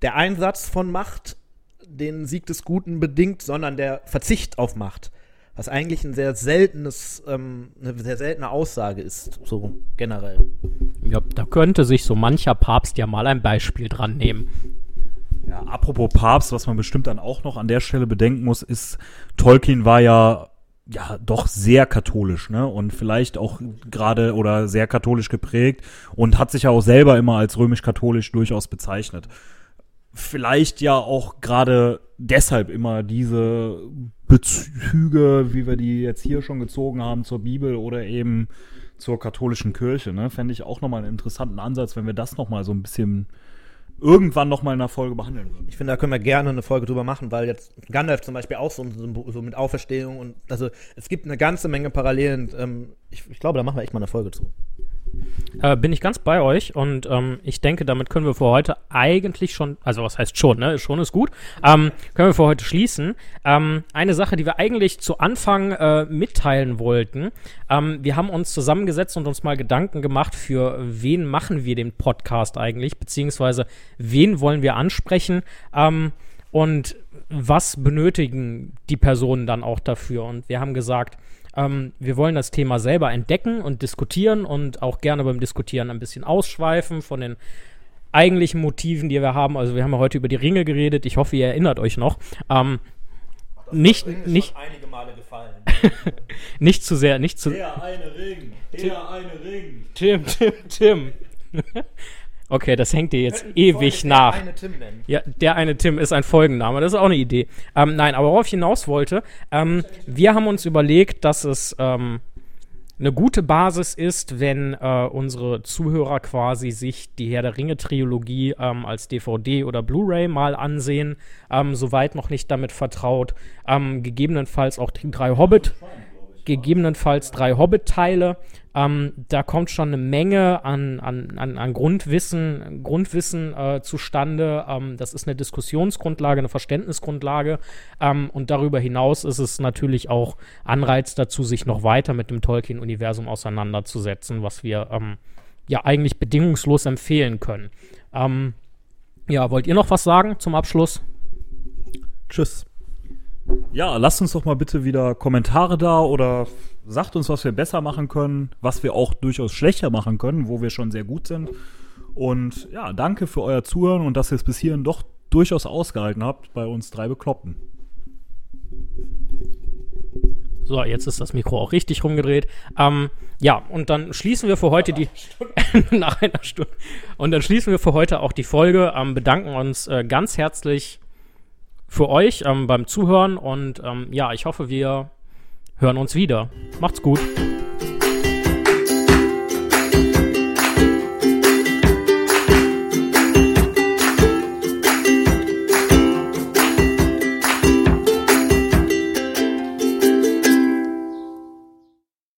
der Einsatz von Macht den Sieg des Guten bedingt, sondern der Verzicht auf Macht. Was eigentlich ein sehr seltenes, ähm, eine sehr seltene Aussage ist, so generell. Ja, da könnte sich so mancher Papst ja mal ein Beispiel dran nehmen. Ja, apropos Papst, was man bestimmt dann auch noch an der Stelle bedenken muss, ist, Tolkien war ja ja doch sehr katholisch, ne? Und vielleicht auch gerade oder sehr katholisch geprägt und hat sich ja auch selber immer als römisch-katholisch durchaus bezeichnet. Vielleicht ja auch gerade deshalb immer diese Bezüge, wie wir die jetzt hier schon gezogen haben zur Bibel oder eben zur katholischen Kirche, ne? Fände ich auch nochmal einen interessanten Ansatz, wenn wir das nochmal so ein bisschen irgendwann nochmal in einer Folge behandeln würden. Ich finde, da können wir gerne eine Folge drüber machen, weil jetzt Gandalf zum Beispiel auch so, so mit Auferstehung und also es gibt eine ganze Menge Parallelen. Ähm, ich, ich glaube, da machen wir echt mal eine Folge zu. Äh, bin ich ganz bei euch und ähm, ich denke, damit können wir für heute eigentlich schon, also was heißt schon, ne? Schon ist gut. Ähm, können wir für heute schließen. Ähm, eine Sache, die wir eigentlich zu Anfang äh, mitteilen wollten. Ähm, wir haben uns zusammengesetzt und uns mal Gedanken gemacht, für wen machen wir den Podcast eigentlich, beziehungsweise wen wollen wir ansprechen ähm, und was benötigen die Personen dann auch dafür. Und wir haben gesagt, ähm, wir wollen das Thema selber entdecken und diskutieren und auch gerne beim Diskutieren ein bisschen ausschweifen von den eigentlichen Motiven, die wir haben. Also wir haben ja heute über die Ringe geredet. Ich hoffe, ihr erinnert euch noch. Ähm, nicht, nicht, einige Male gefallen. (laughs) nicht zu sehr, nicht zu. Der eine Ring, der eine Ring. Tim, Tim, Tim. Okay, das hängt dir jetzt ewig nach. Eine Tim nennen. Ja, der eine Tim ist ein Folgenname. Das ist auch eine Idee. Ähm, nein, aber worauf ich hinaus wollte, ähm, wir haben uns überlegt, dass es ähm, eine gute Basis ist, wenn äh, unsere Zuhörer quasi sich die Herr der Ringe-Trilogie ähm, als DVD oder Blu-ray mal ansehen, ähm, soweit noch nicht damit vertraut. Ähm, gegebenenfalls auch die drei Hobbit gegebenenfalls drei Hobbit-Teile. Ähm, da kommt schon eine Menge an, an, an, an Grundwissen, Grundwissen äh, zustande. Ähm, das ist eine Diskussionsgrundlage, eine Verständnisgrundlage. Ähm, und darüber hinaus ist es natürlich auch Anreiz dazu, sich noch weiter mit dem Tolkien-Universum auseinanderzusetzen, was wir ähm, ja eigentlich bedingungslos empfehlen können. Ähm, ja, wollt ihr noch was sagen zum Abschluss? Tschüss. Ja, lasst uns doch mal bitte wieder Kommentare da oder sagt uns, was wir besser machen können, was wir auch durchaus schlechter machen können, wo wir schon sehr gut sind. Und ja, danke für euer Zuhören und dass ihr es bis hierhin doch durchaus ausgehalten habt bei uns drei Bekloppten. So, jetzt ist das Mikro auch richtig rumgedreht. Ähm, ja, und dann schließen wir für heute die (laughs) nach einer Stunde. Und dann schließen wir für heute auch die Folge. Ähm, bedanken uns äh, ganz herzlich für euch ähm, beim Zuhören und ähm, ja, ich hoffe, wir hören uns wieder. Macht's gut.